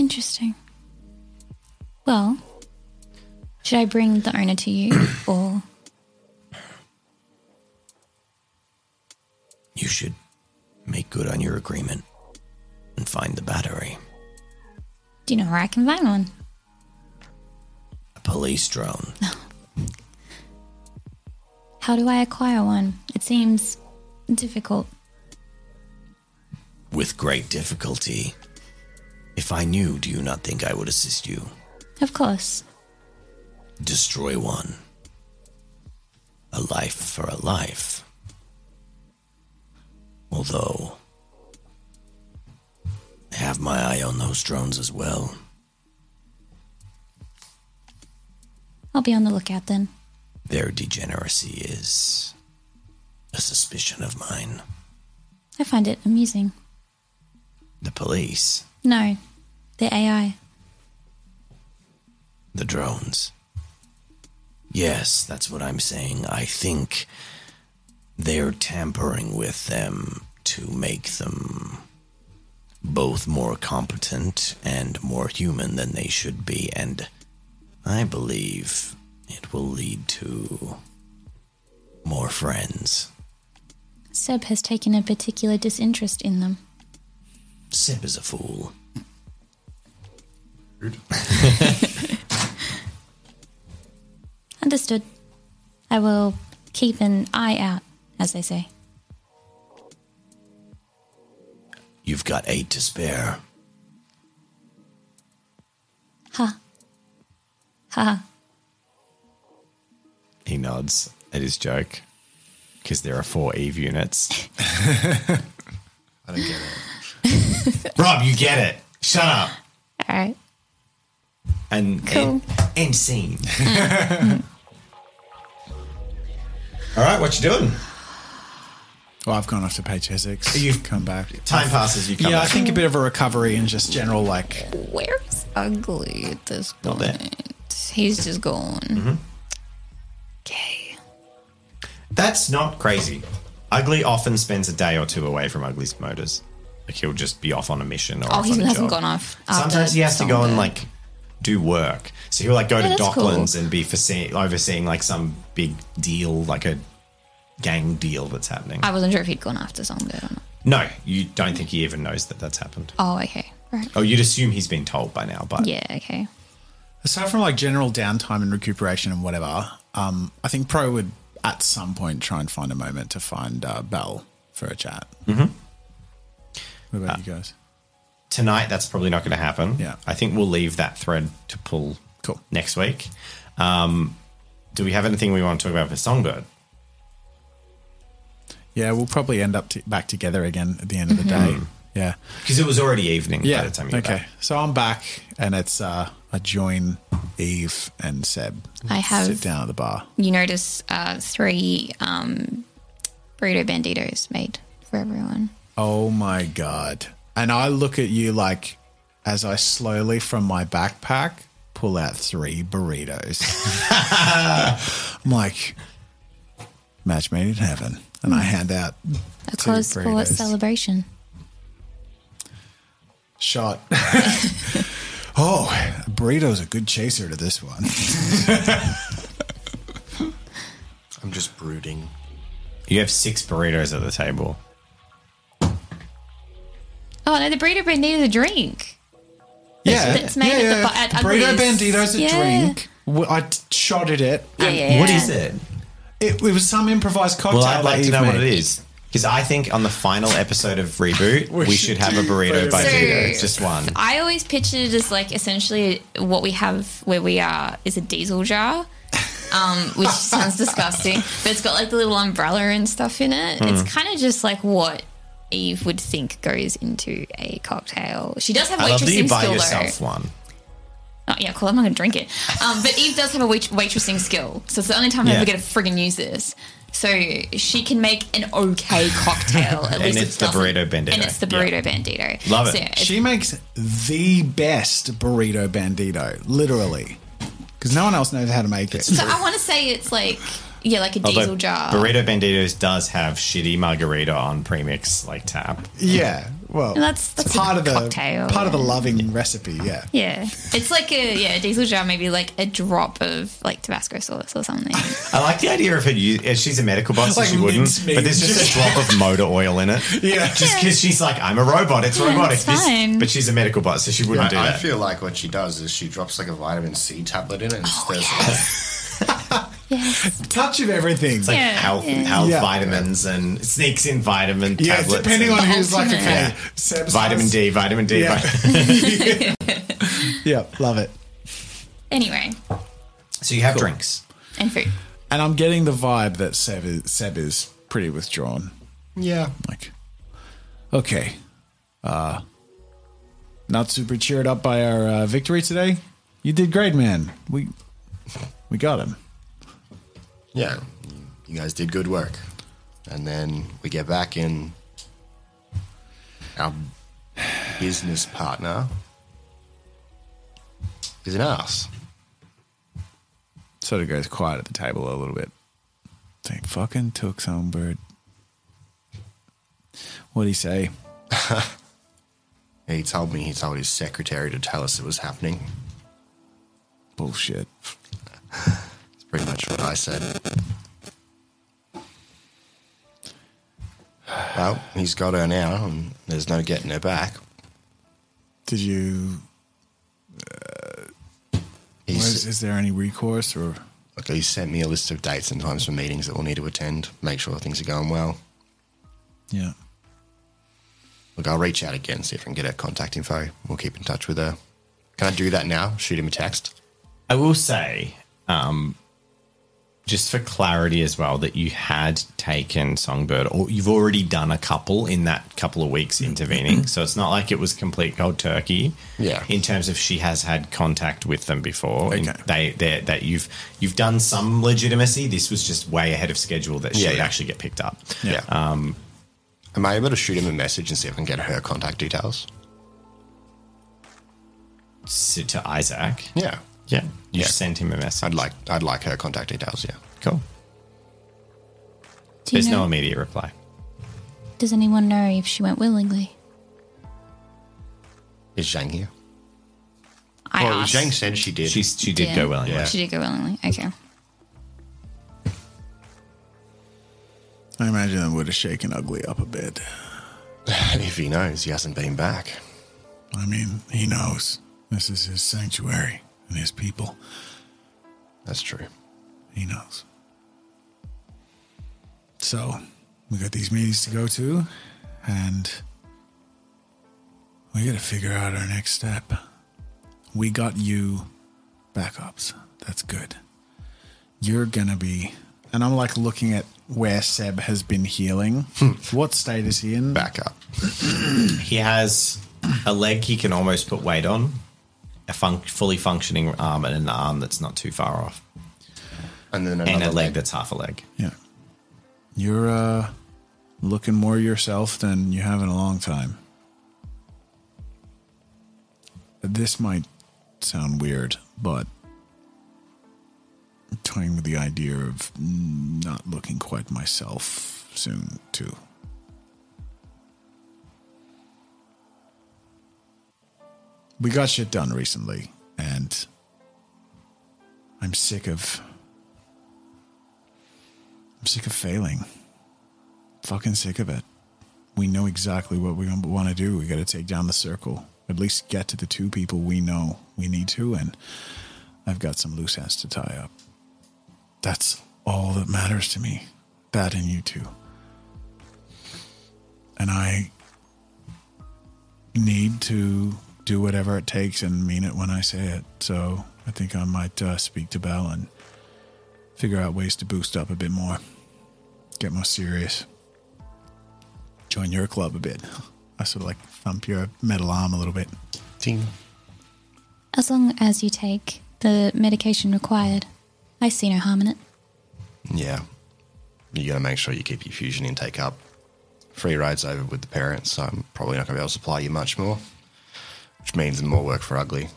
Speaker 3: Interesting. Well, should I bring the owner to you or
Speaker 7: You should make good on your agreement and find the battery.
Speaker 3: do you know where I can find one?
Speaker 7: A police drone.
Speaker 3: How do I acquire one? It seems difficult.
Speaker 7: With great difficulty. If I knew, do you not think I would assist you?
Speaker 3: Of course.
Speaker 7: destroy one. A life for a life. Although, I have my eye on those drones as well.
Speaker 3: I'll be on the lookout then.
Speaker 7: Their degeneracy is a suspicion of mine.
Speaker 3: I find it amusing.
Speaker 7: The police,
Speaker 3: No, the AI.
Speaker 7: the drones. Yes, that's what I'm saying. I think they're tampering with them to make them both more competent and more human than they should be, and I believe it will lead to more friends.
Speaker 3: Seb has taken a particular disinterest in them.
Speaker 7: Seb is a fool.
Speaker 3: Understood. I will keep an eye out, as they say.
Speaker 7: You've got eight to spare.
Speaker 3: Ha. Ha.
Speaker 4: he nods at his joke because there are four Eve units.
Speaker 2: I don't get it.
Speaker 4: Rob, you get it. Shut up.
Speaker 3: All right.
Speaker 4: And
Speaker 3: Cool.
Speaker 4: and, and scene. All right, what you doing?
Speaker 1: Well, I've gone off to pay Chessex.
Speaker 4: You've-
Speaker 1: come back.
Speaker 4: Time passes. You come
Speaker 1: yeah, I think a bit of a recovery and just general like
Speaker 3: Where's Ugly at this
Speaker 4: Not
Speaker 3: point?
Speaker 4: there.
Speaker 3: He's just gone.
Speaker 4: Mm-hmm.
Speaker 3: Okay.
Speaker 4: That's not crazy. Ugly often spends a day or two away from Ugly's motors. Like he'll just be off on a mission or
Speaker 3: Oh,
Speaker 4: off
Speaker 3: he
Speaker 4: on
Speaker 3: hasn't
Speaker 4: job.
Speaker 3: gone off. after
Speaker 4: Sometimes he has to go and like do work. So he'll like go
Speaker 3: Yeah,
Speaker 4: to
Speaker 3: that's cool.
Speaker 4: Docklands and be foresee- overseeing like some big deal, like a gang deal that's happening.
Speaker 3: I wasn't sure if he'd gone after Songbird or not.
Speaker 4: no, you don't think he even knows that that's happened.
Speaker 3: Oh, okay. Right.
Speaker 4: Oh, you'd assume he's been told by now, but
Speaker 3: Yeah, okay.
Speaker 1: aside from like general downtime and recuperation and whatever, um, I think Pro would at some point try and find a moment to find uh, Bell for a chat. Mm-hmm. What about you guys?
Speaker 4: Tonight that's probably not going to happen.
Speaker 1: Yeah.
Speaker 4: I think we'll leave that thread to pull
Speaker 1: Cool.
Speaker 4: next week. Um, do we have anything we want to talk about for Songbird?
Speaker 1: Yeah, we'll probably end up t- back together again at the end of the day. Yeah.
Speaker 4: Because it was already evening
Speaker 1: Yeah.
Speaker 4: by the time you
Speaker 1: okay.
Speaker 4: back.
Speaker 1: So I'm back, and it's uh, I join Eve and Seb.
Speaker 3: I have-
Speaker 1: sit down at the bar.
Speaker 3: You notice uh, three um, burrito banditos made for everyone.
Speaker 1: Oh my god! And I look at you like, as I slowly from my backpack pull out three burritos. I'm like, match made in heaven, and I hmm. hand out
Speaker 3: A
Speaker 1: two
Speaker 3: close for what celebration?
Speaker 1: Shot. oh, a burrito's a good chaser to this one.
Speaker 2: I'm just brooding.
Speaker 4: You have six burritos at the table.
Speaker 3: Oh no, the burrito bandito's a drink.
Speaker 1: Yeah,
Speaker 3: That's made at the at
Speaker 1: burrito
Speaker 3: Uglies.
Speaker 1: bandito's a
Speaker 3: Yeah.
Speaker 1: drink. W- I t- shotted it.
Speaker 3: Yeah, yeah,
Speaker 4: What
Speaker 3: yeah.
Speaker 4: is it?
Speaker 1: It, it was some improvised cocktail.
Speaker 4: Well, I'd like to
Speaker 1: Eve
Speaker 4: know what it is. Because I think on the final episode of Reboot, we,
Speaker 1: We
Speaker 4: should
Speaker 1: should
Speaker 4: have a burrito
Speaker 1: burrito
Speaker 4: by
Speaker 3: So-
Speaker 4: Tito. Just one.
Speaker 3: I always pictured it as like essentially what we have where we are is a diesel jar. Um, which sounds disgusting, but it's got like the little umbrella and stuff in it.
Speaker 4: Hmm.
Speaker 3: It's kind of just like what Eve would think goes into a cocktail. She does have waitressing
Speaker 4: I love that you
Speaker 3: waitressing
Speaker 4: buy
Speaker 3: skill
Speaker 4: yourself
Speaker 3: though.
Speaker 4: one.
Speaker 3: Oh, yeah, cool. I'm not going to drink it. Um, but Eve does have a wait- waitressing skill, so it's the only time I
Speaker 4: Yeah.
Speaker 3: ever get to friggin' use this. So she can make an okay cocktail. At
Speaker 4: And
Speaker 3: least it
Speaker 4: it's the burrito bandito.
Speaker 3: And it's the burrito bandito.
Speaker 4: Love it.
Speaker 3: So yeah,
Speaker 1: She makes the best burrito bandito, literally, because no one else knows how to make it.
Speaker 3: So I want to say it's like yeah, like a
Speaker 4: Although
Speaker 3: diesel jar.
Speaker 4: Burrito Banditos does have shitty margarita on premix like tap.
Speaker 1: Yeah, well,
Speaker 3: And that's- that's
Speaker 1: part of the
Speaker 3: cocktail,
Speaker 1: part of the
Speaker 3: yeah.
Speaker 1: loving recipe. Yeah,
Speaker 3: Yeah, it's like a yeah a diesel jar, maybe like a drop of like Tabasco sauce or something.
Speaker 4: I like the idea of her. u- She's a medical bot, so
Speaker 1: Like
Speaker 4: she wouldn't.
Speaker 1: mincemeat.
Speaker 4: But there's just a drop of motor oil in it.
Speaker 1: Yeah.
Speaker 4: just because she's like, I'm a robot. It's
Speaker 3: Yeah,
Speaker 4: robotic.
Speaker 3: it's
Speaker 4: This- but she's a medical bot, so she wouldn't do
Speaker 2: I, I feel like what she does is she drops like a vitamin C tablet in it and
Speaker 3: Oh,
Speaker 2: stirs
Speaker 3: yes,
Speaker 1: touch of everything.
Speaker 4: like
Speaker 3: Yeah,
Speaker 4: health,
Speaker 3: yeah.
Speaker 4: health
Speaker 1: Yeah.
Speaker 4: vitamins and sneaks in vitamin
Speaker 1: yeah,
Speaker 4: tablets.
Speaker 1: depending
Speaker 4: and
Speaker 1: on who's like,
Speaker 3: Ultimate.
Speaker 1: okay,
Speaker 4: Yeah.
Speaker 1: Seb's
Speaker 4: vitamin D, vitamin D.
Speaker 1: Yeah.
Speaker 4: vitamin-
Speaker 1: Yeah, love it.
Speaker 3: Anyway,
Speaker 4: so you have drinks.
Speaker 3: and food.
Speaker 1: And I'm getting the vibe that Seb is, Seb is pretty withdrawn.
Speaker 2: Yeah.
Speaker 1: Like, okay, uh, not super cheered up by our uh, victory today. You did great, man. We we got him.
Speaker 2: Yeah. You guys did good work. And then we get back in our business partner is an ass.
Speaker 1: Sort of goes quiet at the table a little bit. Think fucking took songbird. What'd he say?
Speaker 2: He told me he told his secretary to tell us it was happening.
Speaker 1: Bullshit.
Speaker 2: That's pretty much what I said. Well, he's got her now, and there's no getting her back.
Speaker 1: Did you?
Speaker 2: He's,
Speaker 1: Was, is there any recourse or?
Speaker 2: Look, he sent me a list of dates and times for meetings that we'll need to attend, make sure things are going well.
Speaker 1: Yeah.
Speaker 2: Look, I'll reach out again, see if I can get her contact info. We'll keep in touch with her. Can I do that now? Shoot him a text?
Speaker 4: I will say, um, just for clarity as well, that you had taken Songbird, or you've already done a couple in that couple of weeks intervening. so it's not like it was complete cold turkey.
Speaker 2: Yeah.
Speaker 4: In terms of she has had contact with them before,
Speaker 1: Okay.
Speaker 4: they they that you've you've done some legitimacy. This was just way ahead of schedule that she
Speaker 2: Yeah,
Speaker 4: would
Speaker 2: yeah.
Speaker 4: actually get picked up.
Speaker 2: Yeah.
Speaker 4: Um,
Speaker 2: Am I able to shoot him a message and see if I can get her contact details?
Speaker 4: to Isaac.
Speaker 2: Yeah.
Speaker 4: Yeah. You
Speaker 2: Yeah.
Speaker 4: sent him a message.
Speaker 2: I'd like I'd like her contact details, yeah.
Speaker 4: Cool.
Speaker 3: Do
Speaker 4: There's
Speaker 3: know,
Speaker 4: no immediate reply.
Speaker 3: Does anyone know if she went willingly?
Speaker 2: Is Zhang here?
Speaker 3: I
Speaker 2: well,
Speaker 3: asked.
Speaker 2: Zhang said she did.
Speaker 4: She's she did
Speaker 3: Yeah.
Speaker 4: go willingly.
Speaker 2: Yeah.
Speaker 3: She did go willingly. Okay.
Speaker 1: I imagine that would have shaken Ugly up a bit.
Speaker 2: if he knows, he hasn't been back.
Speaker 1: I mean, he knows this is his sanctuary and his people.
Speaker 2: That's true.
Speaker 1: He knows. So, we got these meetings to go to, and we got to figure out our next step. We got you backups. That's good. you're gonna be. And I'm like looking at where Seb has been healing. Hmm. what state is he in?
Speaker 2: Backup.
Speaker 4: He has a leg he can almost put weight on, a fun- fully functioning arm, and an arm that's not too far off,
Speaker 2: And then
Speaker 4: and a leg that's half a leg.
Speaker 1: Yeah. You're uh, looking more yourself than you have in a long time. This might sound weird, but I'm toying with the idea of not looking quite myself soon, too. We got shit done recently, and I'm sick of I'm sick of failing. Fucking sick of it. We know exactly what we want to do. We got to take down the circle. At least get to the two people we know we need to, and I've got some loose ends to tie up. That's all that matters to me. That and you two. And I need to do whatever it takes and mean it when I say it. So I think I might uh, speak to Belle and figure out ways to boost up a bit more, get more serious, join your club a bit. I sort of like thump your metal arm a little bit.
Speaker 2: Ting.
Speaker 3: As long as you take the medication required, I see no harm in it.
Speaker 2: Yeah. You got to make sure you keep your fusion intake up. Free rides over with the parents, so I'm probably not going to be able to supply you much more, which means more work for Ugly,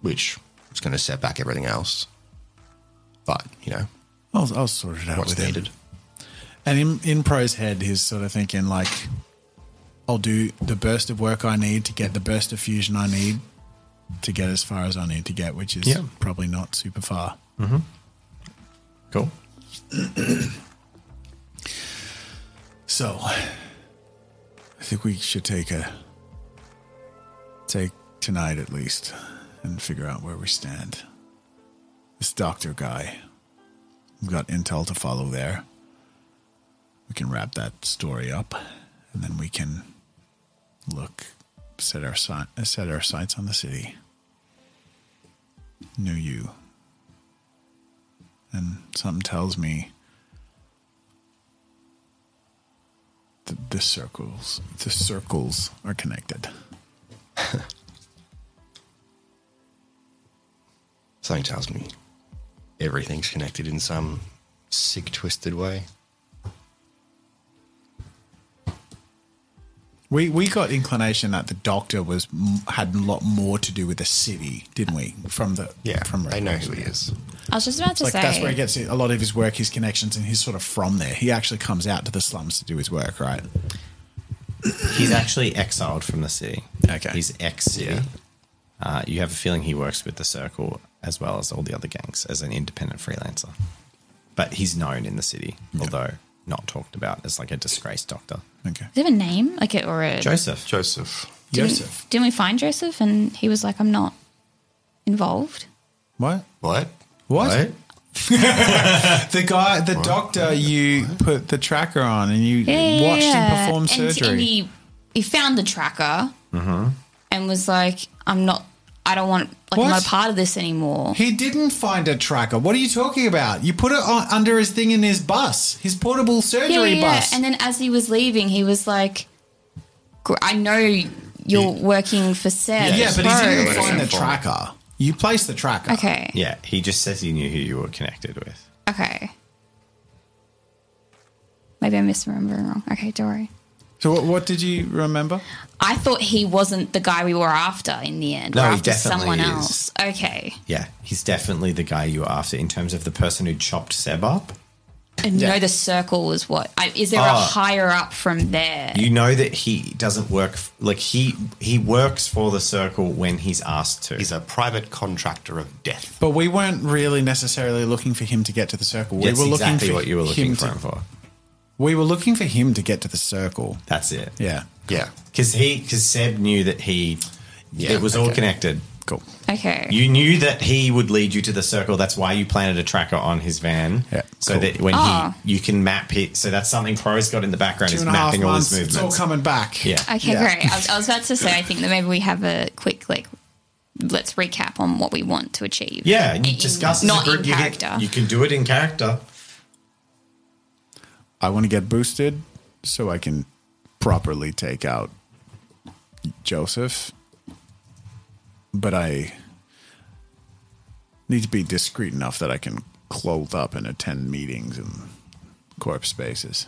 Speaker 2: which is going to set back everything else. But, you know,
Speaker 1: I'll, I'll sort it out
Speaker 2: what's
Speaker 1: with him. And in, in Pro's head, he's sort of thinking like, I'll do the burst of work I need to get the burst of fusion I need to get as far as I need to get, which is
Speaker 4: Yeah.
Speaker 1: probably not super far. Mm-hmm.
Speaker 4: Cool.
Speaker 1: So, I think we should take a take tonight at least and figure out where we stand. This doctor guy, we've got intel to follow there. We can wrap that story up, and then we can look set our set our sights on the city. New you, and something tells me the, the circles the circles are connected.
Speaker 2: Something tells me everything's connected in some sick, twisted way.
Speaker 1: We we got inclination that the doctor was had a lot more to do with the city, didn't we? From the
Speaker 2: Yeah,
Speaker 1: from
Speaker 2: they know who he is.
Speaker 3: I was just about to
Speaker 1: Like
Speaker 3: say.
Speaker 1: that's where he gets a lot of his work, his connections, and he's sort of from there. He actually comes out to the slums to do his work, right?
Speaker 4: He's actually exiled from the city.
Speaker 1: Okay.
Speaker 4: He's ex city.
Speaker 2: Yeah.
Speaker 4: Uh, you have a feeling he works with the Circle as well as all the other gangs as an independent freelancer. But he's known in the city, although not talked about as like a disgraced doctor.
Speaker 1: Okay.
Speaker 3: Does he have a name? Like it or a
Speaker 4: Joseph.
Speaker 2: Joseph.
Speaker 3: didn't,
Speaker 1: Joseph.
Speaker 3: Didn't we find Joseph and he was like, I'm not involved?
Speaker 1: What?
Speaker 2: What?
Speaker 1: What? The guy, the doctor, you put the tracker on and you watched him perform
Speaker 3: And-
Speaker 1: surgery.
Speaker 3: And, he, he found the tracker
Speaker 1: Mm-hmm.
Speaker 3: and was like, I'm not, I don't want, like, I'm not a part of this anymore.
Speaker 1: He didn't find a tracker. What are you talking about? You put it on, under his thing in his bus, his portable surgery bus.
Speaker 3: Yeah, and then as he was leaving, he was like, "Gr- I know you're working for Seb.
Speaker 1: yeah, but he
Speaker 3: Pro."
Speaker 1: didn't
Speaker 2: Let us
Speaker 1: find the
Speaker 2: inform.
Speaker 1: tracker. You placed the tracker.
Speaker 3: Okay.
Speaker 4: Yeah, he just says he knew who you were connected with.
Speaker 3: Okay. Maybe I'm misremembering wrong. Okay, don't worry.
Speaker 1: So what, what did you remember?
Speaker 3: I thought he wasn't the guy we were after in the end.
Speaker 4: No,
Speaker 3: we're
Speaker 4: he
Speaker 3: after
Speaker 4: definitely
Speaker 3: someone
Speaker 4: is.
Speaker 3: else. Okay.
Speaker 4: Yeah, he's definitely the guy you were after in terms of the person who chopped Seb up.
Speaker 3: And
Speaker 1: Yeah.
Speaker 3: know the circle was what? I, is there a
Speaker 4: Oh.
Speaker 3: higher up from there?
Speaker 4: You know that he doesn't work like he he works for the circle when he's asked to.
Speaker 2: He's a private contractor of death.
Speaker 1: But we weren't really necessarily looking for him to get to the circle.
Speaker 4: That's
Speaker 1: we were looking
Speaker 4: exactly
Speaker 1: for
Speaker 4: what you were looking
Speaker 1: him
Speaker 4: for
Speaker 1: to,
Speaker 4: him for.
Speaker 1: We were looking for him to get to the circle.
Speaker 4: That's it.
Speaker 1: Yeah.
Speaker 2: Yeah.
Speaker 4: Because he because Seb knew that he
Speaker 2: Yeah,
Speaker 4: it was all connected.
Speaker 1: Cool.
Speaker 3: okay.
Speaker 4: You knew that he would lead you to the circle. That's why you planted a tracker on his van.
Speaker 1: Yeah,
Speaker 4: So
Speaker 1: cool.
Speaker 4: that when
Speaker 3: Oh.
Speaker 4: he ah. you can map it. So that's something Pro's got in the background
Speaker 1: Two
Speaker 4: is
Speaker 1: and a half
Speaker 4: mapping all
Speaker 1: months.
Speaker 4: his
Speaker 1: It's all coming back.
Speaker 4: Yeah.
Speaker 3: Okay,
Speaker 1: Yeah.
Speaker 3: great. I was, I was about to say, I think that maybe we have a quick like let's recap on what we want to achieve.
Speaker 4: Yeah, you
Speaker 3: In-
Speaker 4: discuss as a
Speaker 3: not
Speaker 4: group.
Speaker 3: in
Speaker 4: you,
Speaker 3: character.
Speaker 4: can, you can do it in character.
Speaker 1: I want to get boosted so I can properly take out Joseph. But I need to be discreet enough that I can clothe up and attend meetings and corpse spaces.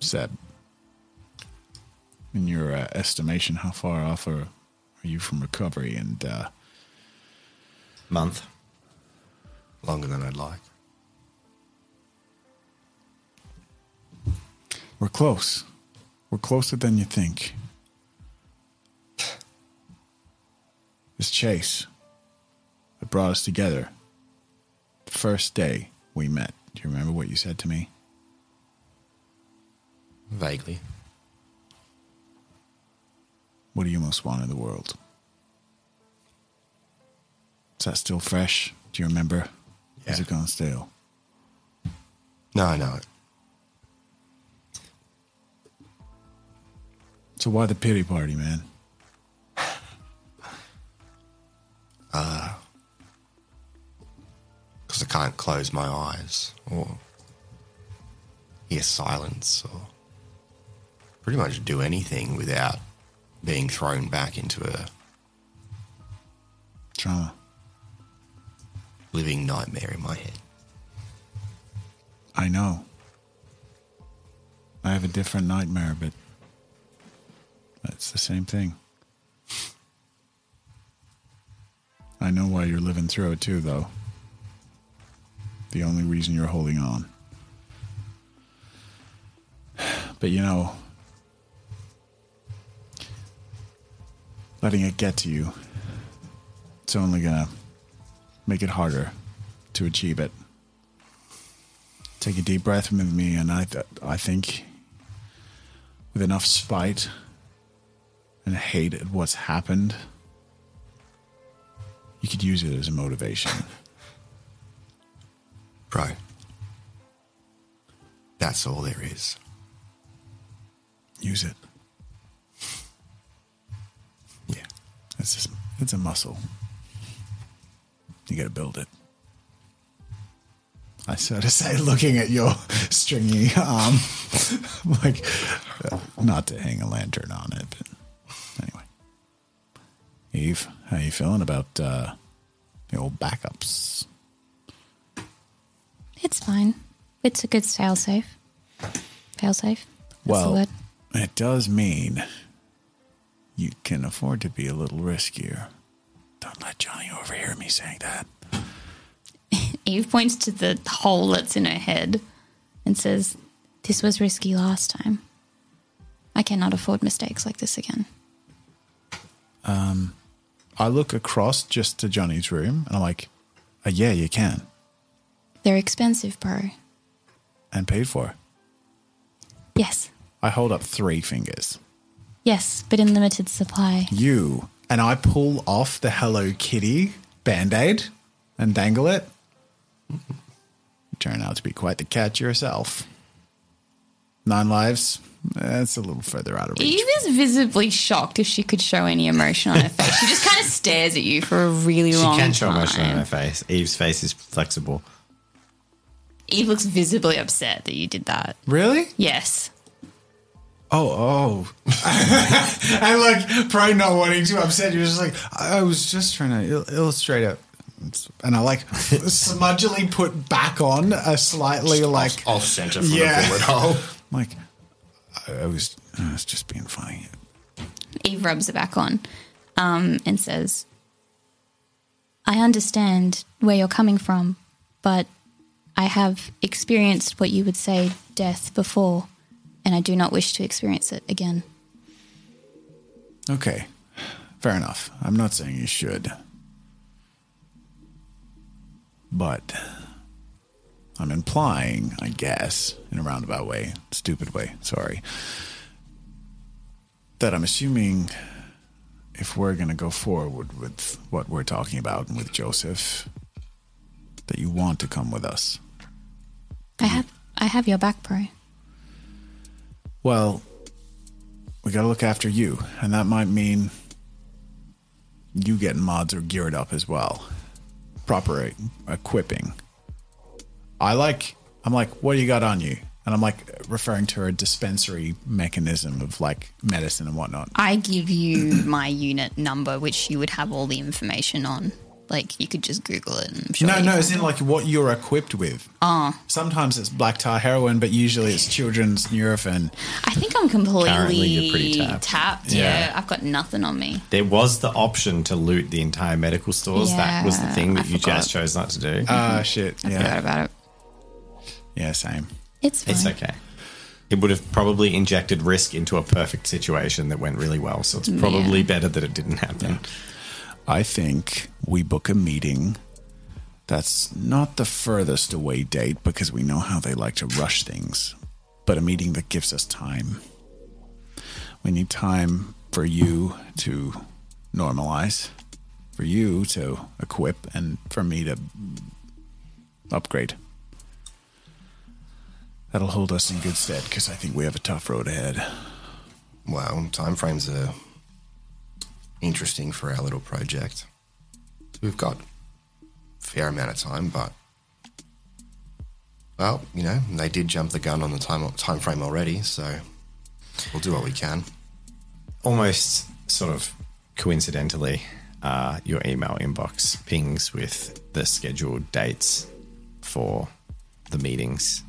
Speaker 1: Seb, in your uh, estimation, how far off are, are you from recovery? And uh,
Speaker 4: Month.
Speaker 2: Longer than I'd like.
Speaker 1: We're close. We're closer than you think. This chase that brought us together. The first day we met. Do you remember what you said to me?
Speaker 2: Vaguely.
Speaker 1: What do you most want in the world? Is that still fresh? Do you remember? Is
Speaker 2: Yeah.
Speaker 1: it gone stale?
Speaker 2: No, I know it.
Speaker 1: So why the pity party, man?
Speaker 2: Uh, because I can't close my eyes or hear silence or pretty much do anything without being thrown back into a
Speaker 1: Trauma.
Speaker 2: living nightmare in my head.
Speaker 1: I know. I have a different nightmare, but that's the same thing. I know why you're living through it too, though. The only reason you're holding on. But you know, letting it get to you, it's only gonna make it harder to achieve it. Take a deep breath with me, and I, th- I think with enough spite and hate at what's happened, you could use it as a motivation.
Speaker 2: Bro, that's all there is.
Speaker 1: Use it.
Speaker 2: Yeah.
Speaker 1: It's just, it's a muscle. You got to build it. I sort of say, looking at your stringy arm, like uh, not to hang a lantern on it. But anyway, Eve, how you feeling about uh, the old backups?
Speaker 3: It's fine. It's a good fail safe. Fail safe. That's
Speaker 1: Well, it does mean you can afford to be a little riskier. Don't let Johnny overhear me saying that.
Speaker 3: Eve points to the hole that's in her head and says, This was risky last time. I cannot afford mistakes like this again.
Speaker 1: I look across just to Johnny's room and I'm like, uh, yeah, you can.
Speaker 3: They're expensive, bro.
Speaker 1: And paid for.
Speaker 3: Yes.
Speaker 1: I hold up three fingers.
Speaker 3: Yes, but in limited supply.
Speaker 1: You. And I pull off the Hello Kitty band aid and dangle it. You turn out to be quite the catch yourself. Nine lives. That's a little further out of reach.
Speaker 3: Eve is visibly shocked if she could show any emotion on her face. She just kind of stares at you for a really
Speaker 4: She
Speaker 3: long time.
Speaker 4: She can show
Speaker 3: time.
Speaker 4: emotion on her face. Eve's face is flexible.
Speaker 3: Eve looks visibly upset that you did that.
Speaker 1: Really?
Speaker 3: Yes.
Speaker 1: Oh, oh. and like, probably not wanting to upset you. Just like, I I was just trying to il- illustrate it. And I like smudgily put back on a slightly like,
Speaker 2: off center from
Speaker 1: Yeah.
Speaker 2: the bullet hole.
Speaker 1: like, I was, I was just being funny.
Speaker 3: Eve rubs it back on um, and says, I understand where you're coming from, but I have experienced what you would say death before, and I do not wish to experience it again.
Speaker 1: Okay, fair enough. I'm not saying you should. But I'm implying, I guess, in a roundabout way, stupid way, sorry, that I'm assuming if we're going to go forward with what we're talking about and with Joseph, that you want to come with us.
Speaker 3: I have I have your back, bro.
Speaker 1: Well, we got to look after you, and that might mean you getting mods or geared up as well. Proper equipping. I like. I'm like, what do you got on you? And I'm like referring to a dispensary mechanism of like medicine and whatnot.
Speaker 3: I give you my unit number, which you would have all the information on. Like you could just Google it. And I'm sure
Speaker 1: No,
Speaker 3: you
Speaker 1: no, it's in like what you're equipped with.
Speaker 3: Oh.
Speaker 1: Sometimes it's black tar heroin, but usually it's children's Nurofen.
Speaker 3: I think I'm completely
Speaker 4: Currently, you're pretty tapped.
Speaker 3: Yeah.
Speaker 1: Yeah.
Speaker 3: I've got nothing on me.
Speaker 4: There was the option to loot the entire medical stores. that was the
Speaker 3: Yeah,
Speaker 4: thing that
Speaker 3: I
Speaker 4: you
Speaker 3: forgot.
Speaker 4: just chose not to do.
Speaker 1: Ah, shit.
Speaker 3: I forgot about it.
Speaker 1: Yeah, same.
Speaker 3: It's fine.
Speaker 4: it's okay. It would have probably injected risk into a perfect situation that went really well. So it's probably
Speaker 3: Yeah.
Speaker 4: better that it didn't happen.
Speaker 1: I think we book a meeting that's not the furthest away date because we know how they like to rush things, but a meeting that gives us time. We need time for you to normalize, for you to equip, and for me to upgrade. That'll hold us in good stead because I think we have a tough road ahead.
Speaker 2: Well, timeframes are interesting for our little project. We've got a fair amount of time, but well, you know, they did jump the gun on the time time frame already, so we'll do what we can.
Speaker 4: Almost sort of coincidentally, uh, your email inbox pings with the scheduled dates for the meetings.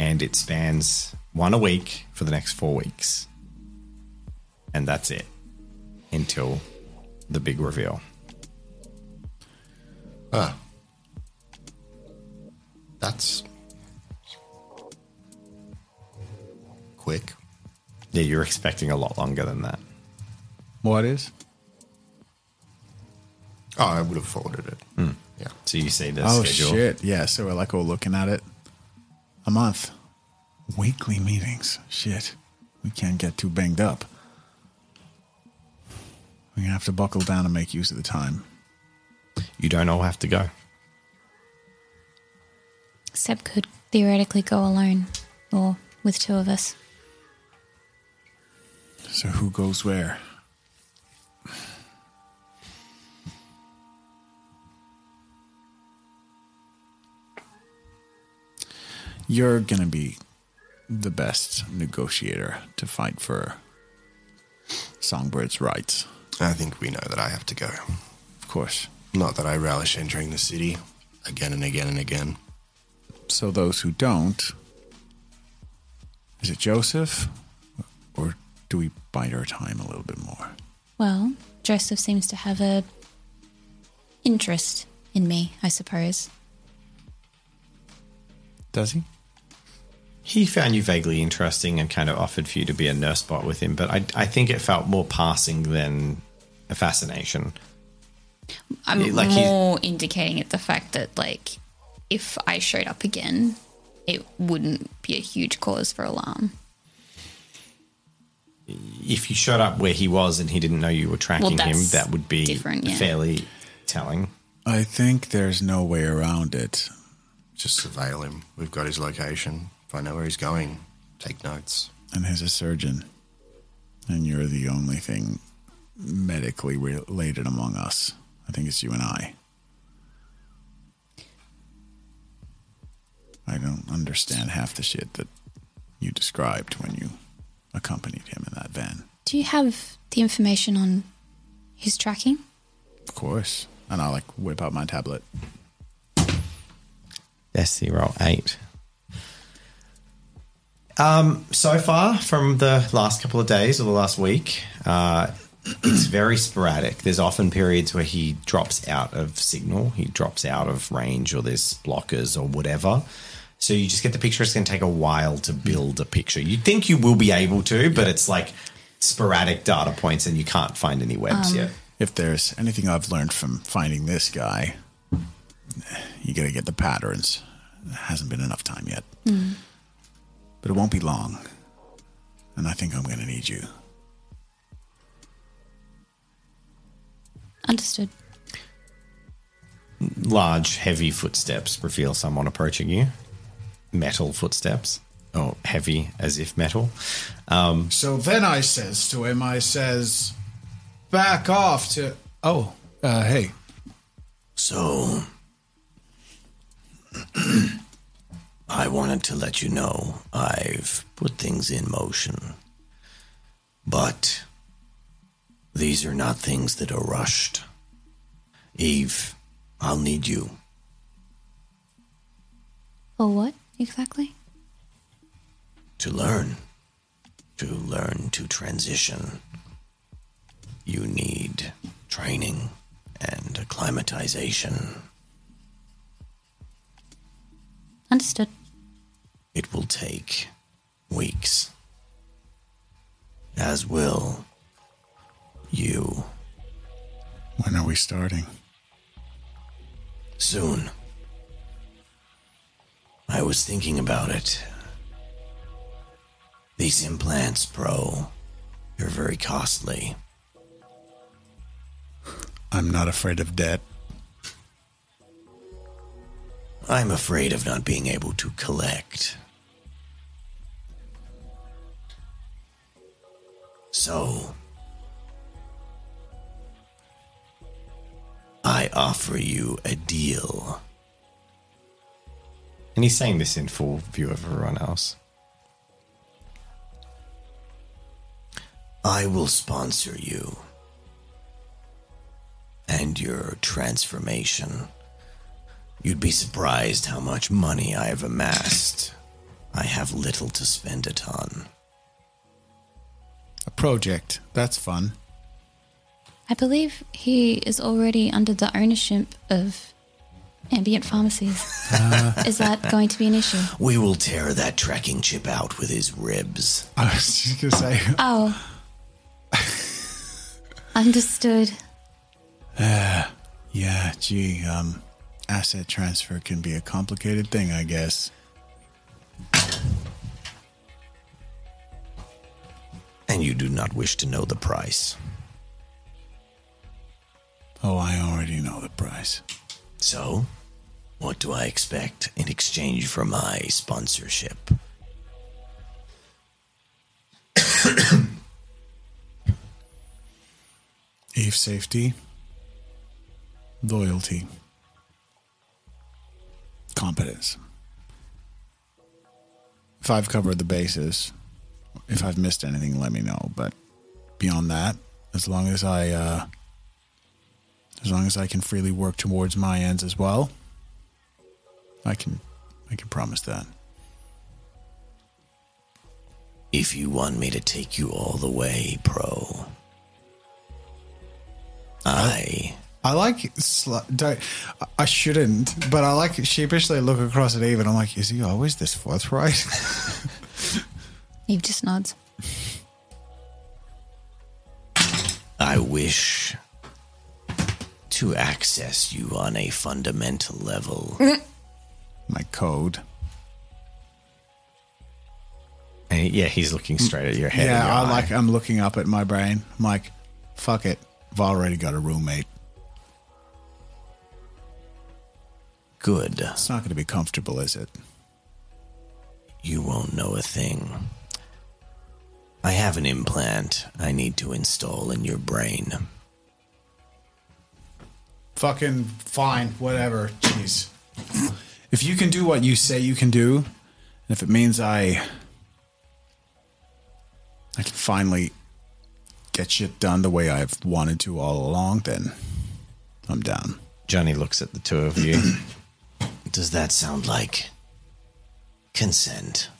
Speaker 4: And it stands one a week for the next four weeks. And that's it until the big reveal.
Speaker 2: Ah, that's quick.
Speaker 4: Yeah, you're expecting a lot longer than that.
Speaker 1: What is?
Speaker 2: Oh, I would have forwarded it. Yeah.
Speaker 4: So you see the
Speaker 1: Oh
Speaker 4: schedule.
Speaker 1: shit! Yeah, so we're like all looking at it. A month, weekly meetings. Shit, we can't get too banged up. We're gonna have to buckle down and make use of the time.
Speaker 4: You don't all have to go.
Speaker 3: Seb could theoretically go alone or with two of us.
Speaker 1: So who goes where? You're gonna be the best negotiator to fight for Songbird's rights,
Speaker 2: I think we know that I have to go.
Speaker 1: of course.
Speaker 2: Not that I relish entering the city again and again and again.
Speaker 1: So those who don't, is it Joseph, or do we bide our time a little bit more?
Speaker 3: Well, Joseph seems to have a interest in me, I suppose.
Speaker 1: Does he?
Speaker 4: He found you vaguely interesting and kind of offered for you to be a nurse bot with him, but I, I think it felt more passing than a fascination.
Speaker 3: I'm
Speaker 4: Yeah, like
Speaker 3: more indicating at the fact that, like, if I showed up again, it wouldn't be a huge cause for alarm.
Speaker 4: If you showed up where he was and he didn't know you were tracking him, that would be
Speaker 3: different, yeah.
Speaker 4: fairly telling.
Speaker 1: I think there's no way around it.
Speaker 2: Just surveil him. We've got his location. Find out where he's going. Take notes.
Speaker 1: And he's a surgeon. And you're the only thing medically related among us. I think it's you and I. I don't understand half the shit that you described when you accompanied him in that van.
Speaker 3: Do you have the information on his tracking?
Speaker 1: Of course. And I like whip out my tablet.
Speaker 4: SC roll eight. Um, so far from the last couple of days or the last week, uh, it's very sporadic. There's often periods where he drops out of signal, he drops out of range, or there's blockers or whatever. So you just get the picture. It's going to take a while to build a picture. You think you will be able to, but it's like sporadic data points, and you can't find any webs yet.
Speaker 1: If there's anything I've learned from finding this guy, you gotta get the patterns. There hasn't been enough time yet. But it won't be long. And I think I'm gonna need you.
Speaker 3: Understood.
Speaker 4: Large, heavy footsteps reveal someone approaching you. Metal footsteps.
Speaker 9: or heavy as if metal. Um,
Speaker 1: So then I says to him, I says, back off to. Oh, uh, hey.
Speaker 4: So, I wanted to let you know I've put things in motion. But these are not things that are rushed. Eve, I'll need you.
Speaker 3: For what exactly?
Speaker 4: to learn. To learn to transition. You need training and acclimatization.
Speaker 3: Understood.
Speaker 4: It will take weeks. As will you
Speaker 1: When are we starting?
Speaker 4: soon. I was thinking about it. These implants, bro, they're very costly.
Speaker 1: I'm not afraid of debt.
Speaker 4: I'm afraid of not being able to collect. So, I offer you a deal.
Speaker 9: and he's saying this in full view of everyone else.
Speaker 4: I will sponsor you and your transformation. You'd be surprised how much money I have amassed. I have little to spend it on.
Speaker 1: A project. That's fun.
Speaker 3: I believe he is already under the ownership of ambient pharmacies. is that going to be an issue?
Speaker 4: We will tear that tracking chip out with his ribs.
Speaker 1: I was just going to say,
Speaker 3: Oh. Understood.
Speaker 1: yeah, gee, um, asset transfer can be a complicated thing, I guess.
Speaker 4: And you do not wish to know the price.
Speaker 1: Oh, I already know the price.
Speaker 4: So, what do I expect in exchange for my sponsorship?
Speaker 1: Eve safety, loyalty, competence. If I've covered the bases, if I've missed anything, let me know. But beyond that, as long as I, uh, as long as I can freely work towards my ends as well, I can, I can promise that.
Speaker 4: If you want me to take you all the way, pro, I
Speaker 1: I like, sli- don't, I shouldn't, but I like sheepishly look across at Eve and I'm like, is he always this forthright?
Speaker 3: Eve just nods.
Speaker 4: I wish to access you on a fundamental level.
Speaker 1: My code.
Speaker 9: And yeah, he's looking straight at your head.
Speaker 1: yeah,
Speaker 9: your
Speaker 1: I
Speaker 9: eye.
Speaker 1: like. I'm looking up at my brain. I'm like, fuck it. I've already got a roommate.
Speaker 4: Good.
Speaker 1: It's not going to be comfortable, is it?
Speaker 4: You won't know a thing. I have an implant I need to install in your brain.
Speaker 1: Fucking fine, whatever. Jeez. If you can do what you say you can do, and if it means I, I can finally get shit done the way I've wanted to all along, then I'm down.
Speaker 9: Johnny looks at the two of you.
Speaker 4: Does that sound like consent?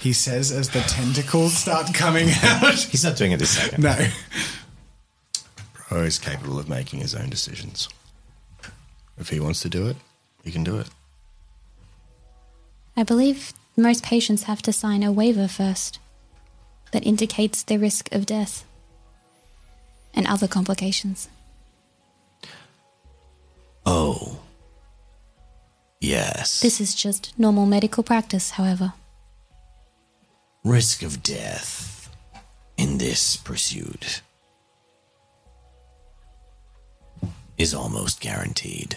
Speaker 1: He says as the tentacles start coming out.
Speaker 9: he's not doing it this second.
Speaker 1: no.
Speaker 2: Pro is capable of making his own decisions. If he wants to do it, he can do it.
Speaker 3: I believe most patients have to sign a waiver first that indicates the risk of death and other complications.
Speaker 4: Oh. Yes.
Speaker 3: This is just normal medical practice, however.
Speaker 4: risk of death in this pursuit is almost guaranteed.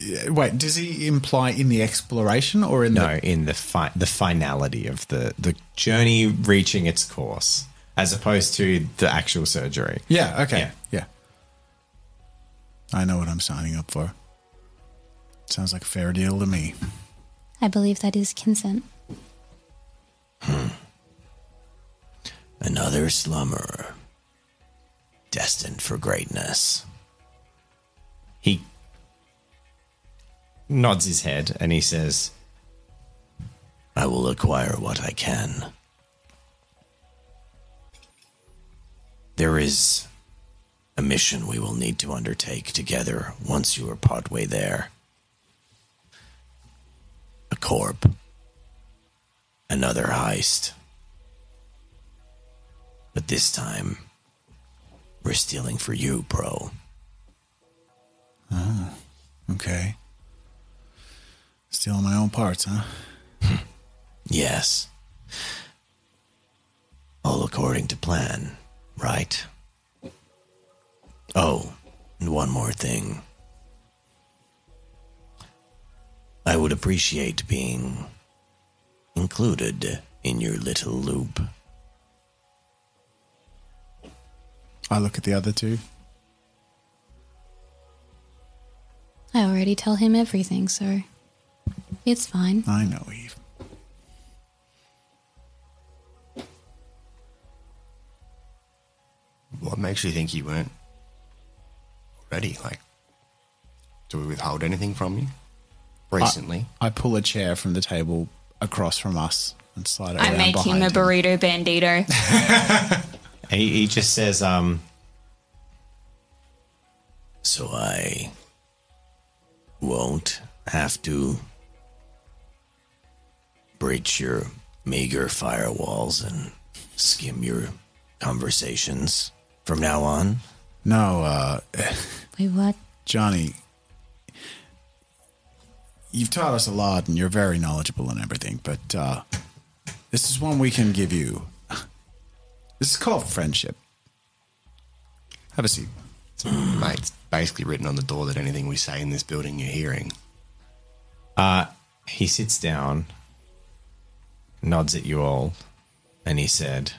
Speaker 1: Uh, Wait, does he imply in the exploration or in
Speaker 10: No,
Speaker 1: the?
Speaker 10: in the fi- the finality of the the journey reaching its course, as opposed to the actual surgery.
Speaker 1: Yeah. Okay.
Speaker 10: Yeah.
Speaker 1: Yeah. I know what I'm signing up for. Sounds like a fair deal to me.
Speaker 3: I believe that is consent. Hmm.
Speaker 4: Another slummer, destined for greatness.
Speaker 10: He nods his head and he says,
Speaker 4: I will acquire what I can. There is a mission we will need to undertake together once you are partway there. A corp. Another heist. But this time, we're stealing for you, bro.
Speaker 1: Ah, okay. Stealing my own parts, huh?
Speaker 4: Yes. All according to plan, right? Oh, and one more thing. I would appreciate being included in your little loop.
Speaker 1: I look at the other two.
Speaker 3: I already tell him everything, so it's fine.
Speaker 1: I know Eve.
Speaker 2: Makes you think you weren't ready? Like, do we withhold anything from you recently?
Speaker 1: I pull a chair from the table across from us and slide it
Speaker 3: I
Speaker 1: around
Speaker 3: make him
Speaker 1: behind
Speaker 3: a burrito bandito.
Speaker 10: he, he just says, um,
Speaker 4: So I won't have to breach your meager firewalls and skim your conversations from now on.
Speaker 1: No, uh,
Speaker 3: Wait, what?
Speaker 1: Johnny, you've taught us a lot and you're very knowledgeable and everything, but uh, this is one we can give you. This is called friendship. Have a seat.
Speaker 2: Mate, it's basically written on the door that anything we say in this building you're hearing.
Speaker 10: Uh, he sits down, nods at you all, and he said,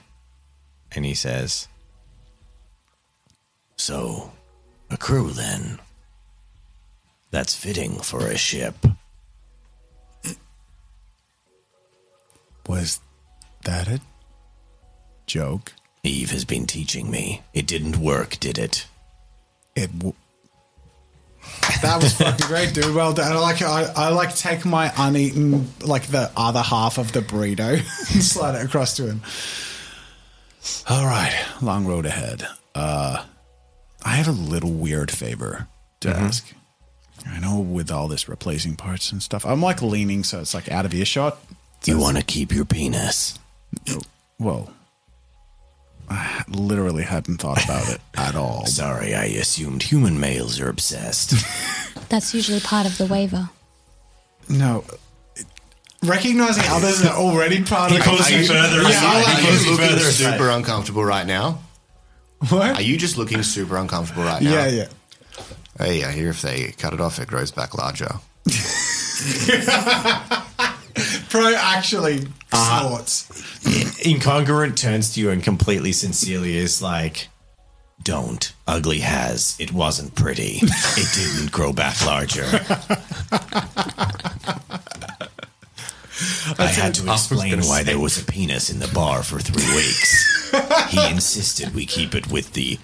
Speaker 10: and he says,
Speaker 4: So, a crew then. That's fitting for a ship.
Speaker 1: Was that a joke?
Speaker 4: Eve has been teaching me. It didn't work, did it?
Speaker 1: It. W- that was fucking great, dude. Well done. I like. I, I like take my uneaten, like the other half of the burrito, and slide it across to him. All right, long road ahead. Uh, I have a little weird favor to mm-hmm. ask. I know with all this replacing parts and stuff, I'm like leaning so it's like out of earshot.
Speaker 4: You want to keep your penis.
Speaker 1: Well, I literally hadn't thought about it at all.
Speaker 4: Sorry, I assumed human males are obsessed.
Speaker 3: That's usually part of the waiver.
Speaker 1: No. Recognizing others are already part of the
Speaker 10: pulls
Speaker 1: conversation.
Speaker 10: further
Speaker 1: Yeah, I
Speaker 2: Are
Speaker 1: like
Speaker 2: you
Speaker 1: it.
Speaker 2: looking
Speaker 10: further
Speaker 2: super uncomfortable right now?
Speaker 1: What?
Speaker 2: Are you just looking super uncomfortable right now?
Speaker 1: Yeah, yeah.
Speaker 2: Hey, I hear if they cut it off, it grows back larger.
Speaker 1: Pro actually uh-huh. snorts.
Speaker 10: incongruent turns to you and completely sincerely is like,
Speaker 4: Don't. Ugly has. It wasn't pretty. It didn't grow back larger. I had to explain why there was a penis in the bar for three weeks. He insisted we keep it with the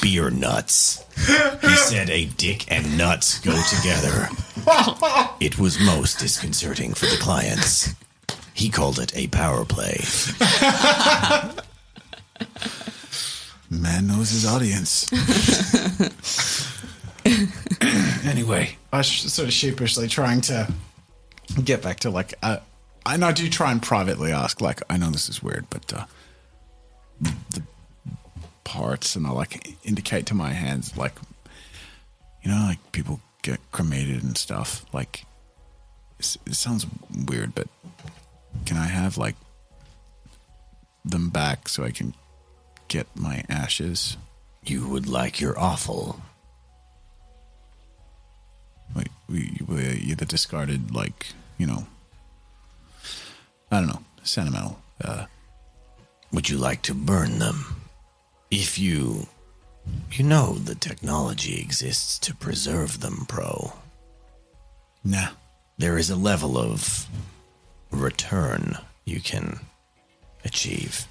Speaker 4: beer nuts. He said a dick and nuts go together. It was most disconcerting for the clients. He called it a power play.
Speaker 1: Man knows his audience. anyway, I was sort of sheepishly trying to get back to like, uh, and I do try and privately ask, like, I know this is weird, but uh, the parts, and I like indicate to my hands, like, you know, like people get cremated and stuff. Like, it sounds weird, but can I have like them back so I can get my ashes
Speaker 7: You would like your offal.
Speaker 1: Wait, we were either discarded, like you know, I don't know, sentimental. Uh,
Speaker 7: Would you like to burn them? If you. You know the technology exists to preserve them, Pro.
Speaker 1: nah,
Speaker 7: There is a level of return you can achieve.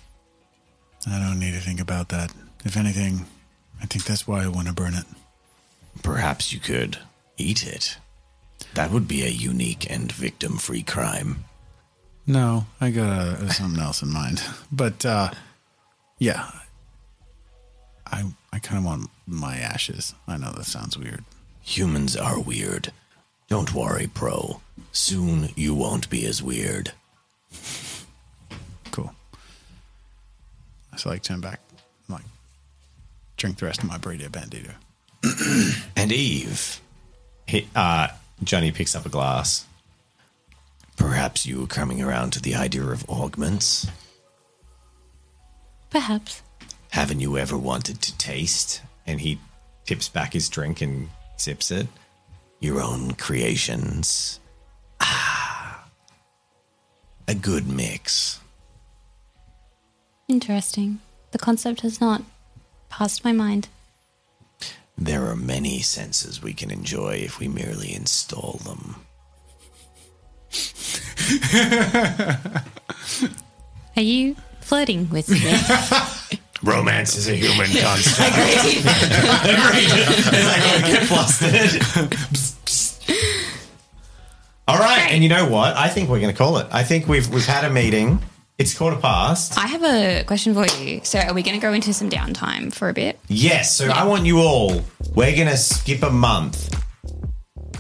Speaker 1: I don't need to think about that. If anything, I think that's why I want to burn it.
Speaker 7: Perhaps you could eat it. That would be a unique and victim free crime.
Speaker 1: No, I got uh, something else in mind. But uh, yeah, I I kind of want my ashes. I know that sounds weird.
Speaker 7: Humans are weird. Don't worry, Pro. Soon you won't be as weird.
Speaker 1: Cool. So like turn back, like drink the rest of my burrito bandito.
Speaker 7: And Eve,
Speaker 4: He, uh, Johnny picks up a glass.
Speaker 7: Perhaps you were coming around to the idea of augments.
Speaker 3: Perhaps.
Speaker 7: Haven't you ever wanted to
Speaker 4: Taste, and he tips back his drink and sips it.
Speaker 7: your own creations? Ah, a good mix.
Speaker 3: Interesting. The concept has not passed my mind.
Speaker 7: There are many senses we can enjoy if we merely install them.
Speaker 3: Are you flirting with me?
Speaker 6: Romance is a human construct.
Speaker 4: get flustered. All right, and you know what? I think we're going to call it. I think we've we've had a meeting. It's quarter past.
Speaker 3: I have a question for you. So, are we going to go into some downtime for a bit?
Speaker 4: Yes, so I want you all. We're going to skip a month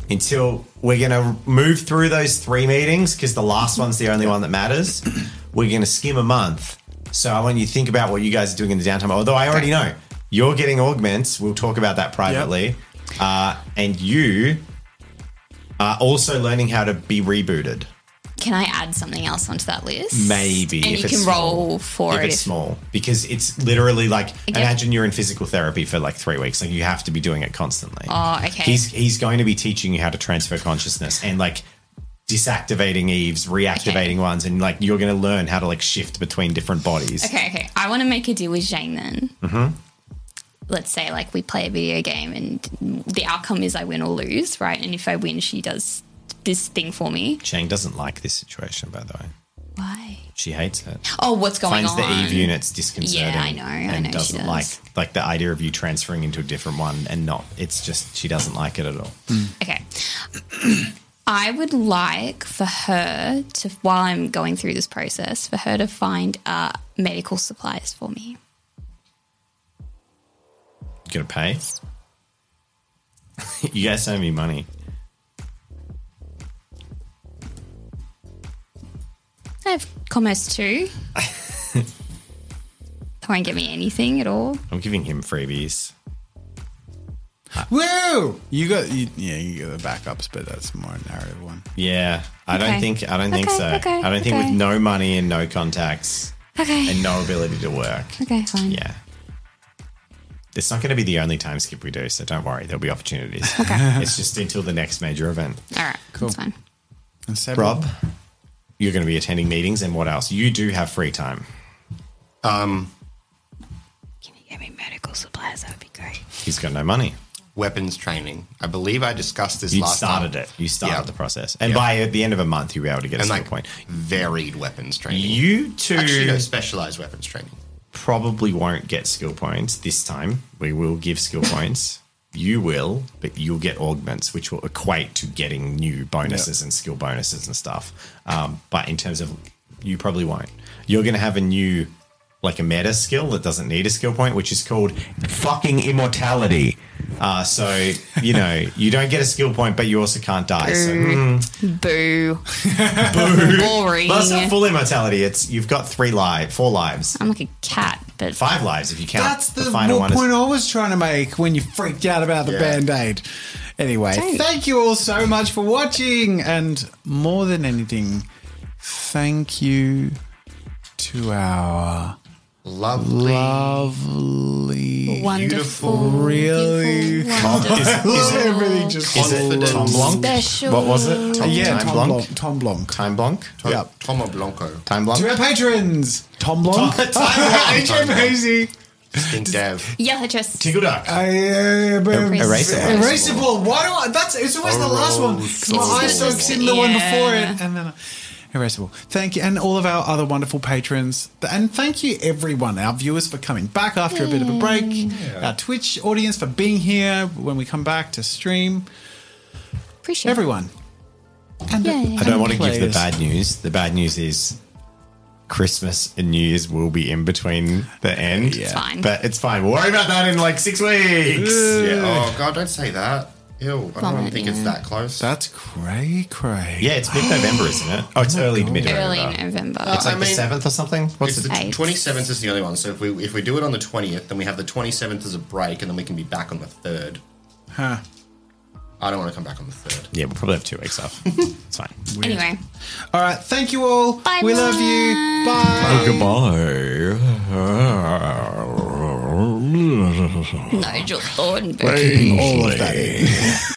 Speaker 4: until we're going to move through those three meetings because the last one's the only one that matters. We're going to skim a month. So I want you to think about what you guys are doing in the downtime. Although I already know you're getting augments. We'll talk about that privately. Uh, and you are also learning how to be rebooted.
Speaker 3: Can I add something else onto that list?
Speaker 4: Maybe
Speaker 3: And
Speaker 4: if
Speaker 3: you
Speaker 4: it's
Speaker 3: can
Speaker 4: small.
Speaker 3: roll for
Speaker 4: if
Speaker 3: it.
Speaker 4: it's
Speaker 3: if-
Speaker 4: small because it's literally like
Speaker 3: Okay.
Speaker 4: imagine you're in physical therapy for like three weeks like you have to be doing it constantly
Speaker 3: Oh, okay.
Speaker 4: he's he's going to be teaching you how to transfer consciousness and like disactivating eves reactivating
Speaker 3: Okay.
Speaker 4: ones and like you're going to learn how to like shift between different bodies
Speaker 3: Okay, okay. I want to make a deal with Jane then. Mm-hmm. Let's say, like, we play a video game and the outcome is I win or lose, right? And if I win, she does this thing for me.
Speaker 4: Shane doesn't like this situation by the way
Speaker 3: Why?
Speaker 4: she hates it
Speaker 3: Oh, what's going
Speaker 4: finds
Speaker 3: on?
Speaker 4: Finds the eve units disconcerting
Speaker 3: Yeah, I know, I
Speaker 4: and
Speaker 3: know she
Speaker 4: doesn't
Speaker 3: does.
Speaker 4: like like the idea of you transferring into a different one and not it's just she doesn't like it at all
Speaker 3: Okay. I would like for her to, while I'm going through this process, for her to find uh, medical supplies for me.
Speaker 4: you gonna pay you guys owe me money
Speaker 3: have commerce too. Won't get me anything at all.
Speaker 4: I'm giving him freebies.
Speaker 1: Woo! You got you, yeah, you got the backups, but that's more a narrative one.
Speaker 4: Yeah, I don't
Speaker 3: Okay.
Speaker 4: think I don't think
Speaker 3: Okay,
Speaker 4: so.
Speaker 3: okay,
Speaker 4: I don't think with no money and no contacts
Speaker 3: Okay.
Speaker 4: and no ability to work.
Speaker 3: okay, fine.
Speaker 4: Yeah. It's not going to be the only time skip we do, so don't worry. There'll be opportunities.
Speaker 3: Okay.
Speaker 4: It's just until the next major event.
Speaker 3: All right. Cool. That's fine.
Speaker 1: And Seb,
Speaker 4: Rob, you're going to be attending meetings, and what else? You do have free time.
Speaker 2: Um,
Speaker 3: Can you get me medical supplies? That would be great.
Speaker 4: He's got no money.
Speaker 2: weapons training. I believe I discussed this
Speaker 4: You
Speaker 2: last
Speaker 4: started
Speaker 2: time.
Speaker 4: it. You started
Speaker 2: Yeah.
Speaker 4: the process, and
Speaker 2: Yeah.
Speaker 4: by the end of a month, you'll be able to get a
Speaker 2: And
Speaker 4: skill
Speaker 2: like
Speaker 4: point.
Speaker 2: varied weapons training.
Speaker 4: You two
Speaker 2: Actually, no, specialized weapons training.
Speaker 4: probably won't get skill points this time. We will give skill points. You will, but you'll get augments, which will equate to getting new bonuses and skill bonuses and stuff. Um, but in terms of, you probably won't. You're going to have a new, like a meta skill that doesn't need a skill point, which is called fucking immortality. Uh, so you know you don't get a skill point, but you also can't die. So mm,
Speaker 3: Boo. Boring.
Speaker 4: but it's not full immortality. It's you've got three lives, four lives,
Speaker 3: I'm like a cat, but
Speaker 4: five lives if you count.
Speaker 1: that's the,
Speaker 4: final one.
Speaker 1: point
Speaker 4: Is,
Speaker 1: I was trying to make when you freaked out about the
Speaker 2: Yeah.
Speaker 1: band aid. Anyway,
Speaker 3: Don't.
Speaker 1: thank you all so much for watching, and more than anything, thank you to our
Speaker 2: lovely,
Speaker 1: Lovely.
Speaker 3: Wonderful.
Speaker 1: Really?
Speaker 3: beautiful, wonderful,
Speaker 1: Love everything just
Speaker 4: Is it
Speaker 2: Confident.
Speaker 4: Tom Blanc?
Speaker 3: special.
Speaker 4: What was it? Tom,
Speaker 1: Yeah,
Speaker 4: Time
Speaker 1: Tom
Speaker 4: Blanc?
Speaker 1: Blanc. Tom Blanc.
Speaker 4: Time Blanc?
Speaker 2: Tom,
Speaker 1: Yeah.
Speaker 2: Tomo Blanco,
Speaker 4: Time Blanc?
Speaker 1: To our patrons, Tom Blanc,
Speaker 4: Tom- Tom
Speaker 1: AJ Maisie,
Speaker 2: Stink Dev.
Speaker 3: Yeah, just
Speaker 4: Tickle Duck.
Speaker 1: uh,
Speaker 4: Eraser.
Speaker 1: Eraser ball. Why do I? That's it's always the last one because my
Speaker 2: It's
Speaker 1: eye
Speaker 3: just-
Speaker 1: soaks in the one before it, and then. I- Eraser ball. Thank you, and all of our other wonderful patrons, and thank you everyone, our viewers for coming back after a bit of a break, our Twitch audience for being here when we come back to stream.
Speaker 3: appreciate
Speaker 1: Everyone, and the-
Speaker 3: Yay.
Speaker 4: I don't want to give the bad news. The bad news is Christmas and New Year's will be in between the end.
Speaker 1: It's
Speaker 3: fine.
Speaker 4: But it's fine. We'll worry about that in like six weeks.
Speaker 2: Yeah. Oh God, don't say that. Ew. I don't
Speaker 3: Vomit,
Speaker 2: think it's
Speaker 3: yeah.
Speaker 2: that close.
Speaker 1: That's cray cray.
Speaker 4: Yeah, it's mid November, isn't it? Oh, it's early to mid
Speaker 3: Early
Speaker 4: November.
Speaker 3: November.
Speaker 4: It's like
Speaker 2: I
Speaker 4: the
Speaker 2: mean-
Speaker 4: seventh or something. What's
Speaker 2: It's
Speaker 4: the
Speaker 2: the
Speaker 3: Eighth.
Speaker 2: twenty seventh is the only one. So if we if we do it on the twentieth, then we have the twenty seventh as a break, and then we can be back on the third.
Speaker 1: Huh.
Speaker 2: I don't want to come back on the third.
Speaker 4: Yeah, we'll probably have two weeks off. it's fine.
Speaker 3: Anyway,
Speaker 1: All right. Thank you all.
Speaker 3: Bye,
Speaker 1: we love you. Bye.
Speaker 4: Oh, goodbye.
Speaker 3: Nigel Thornberry.
Speaker 1: All of that.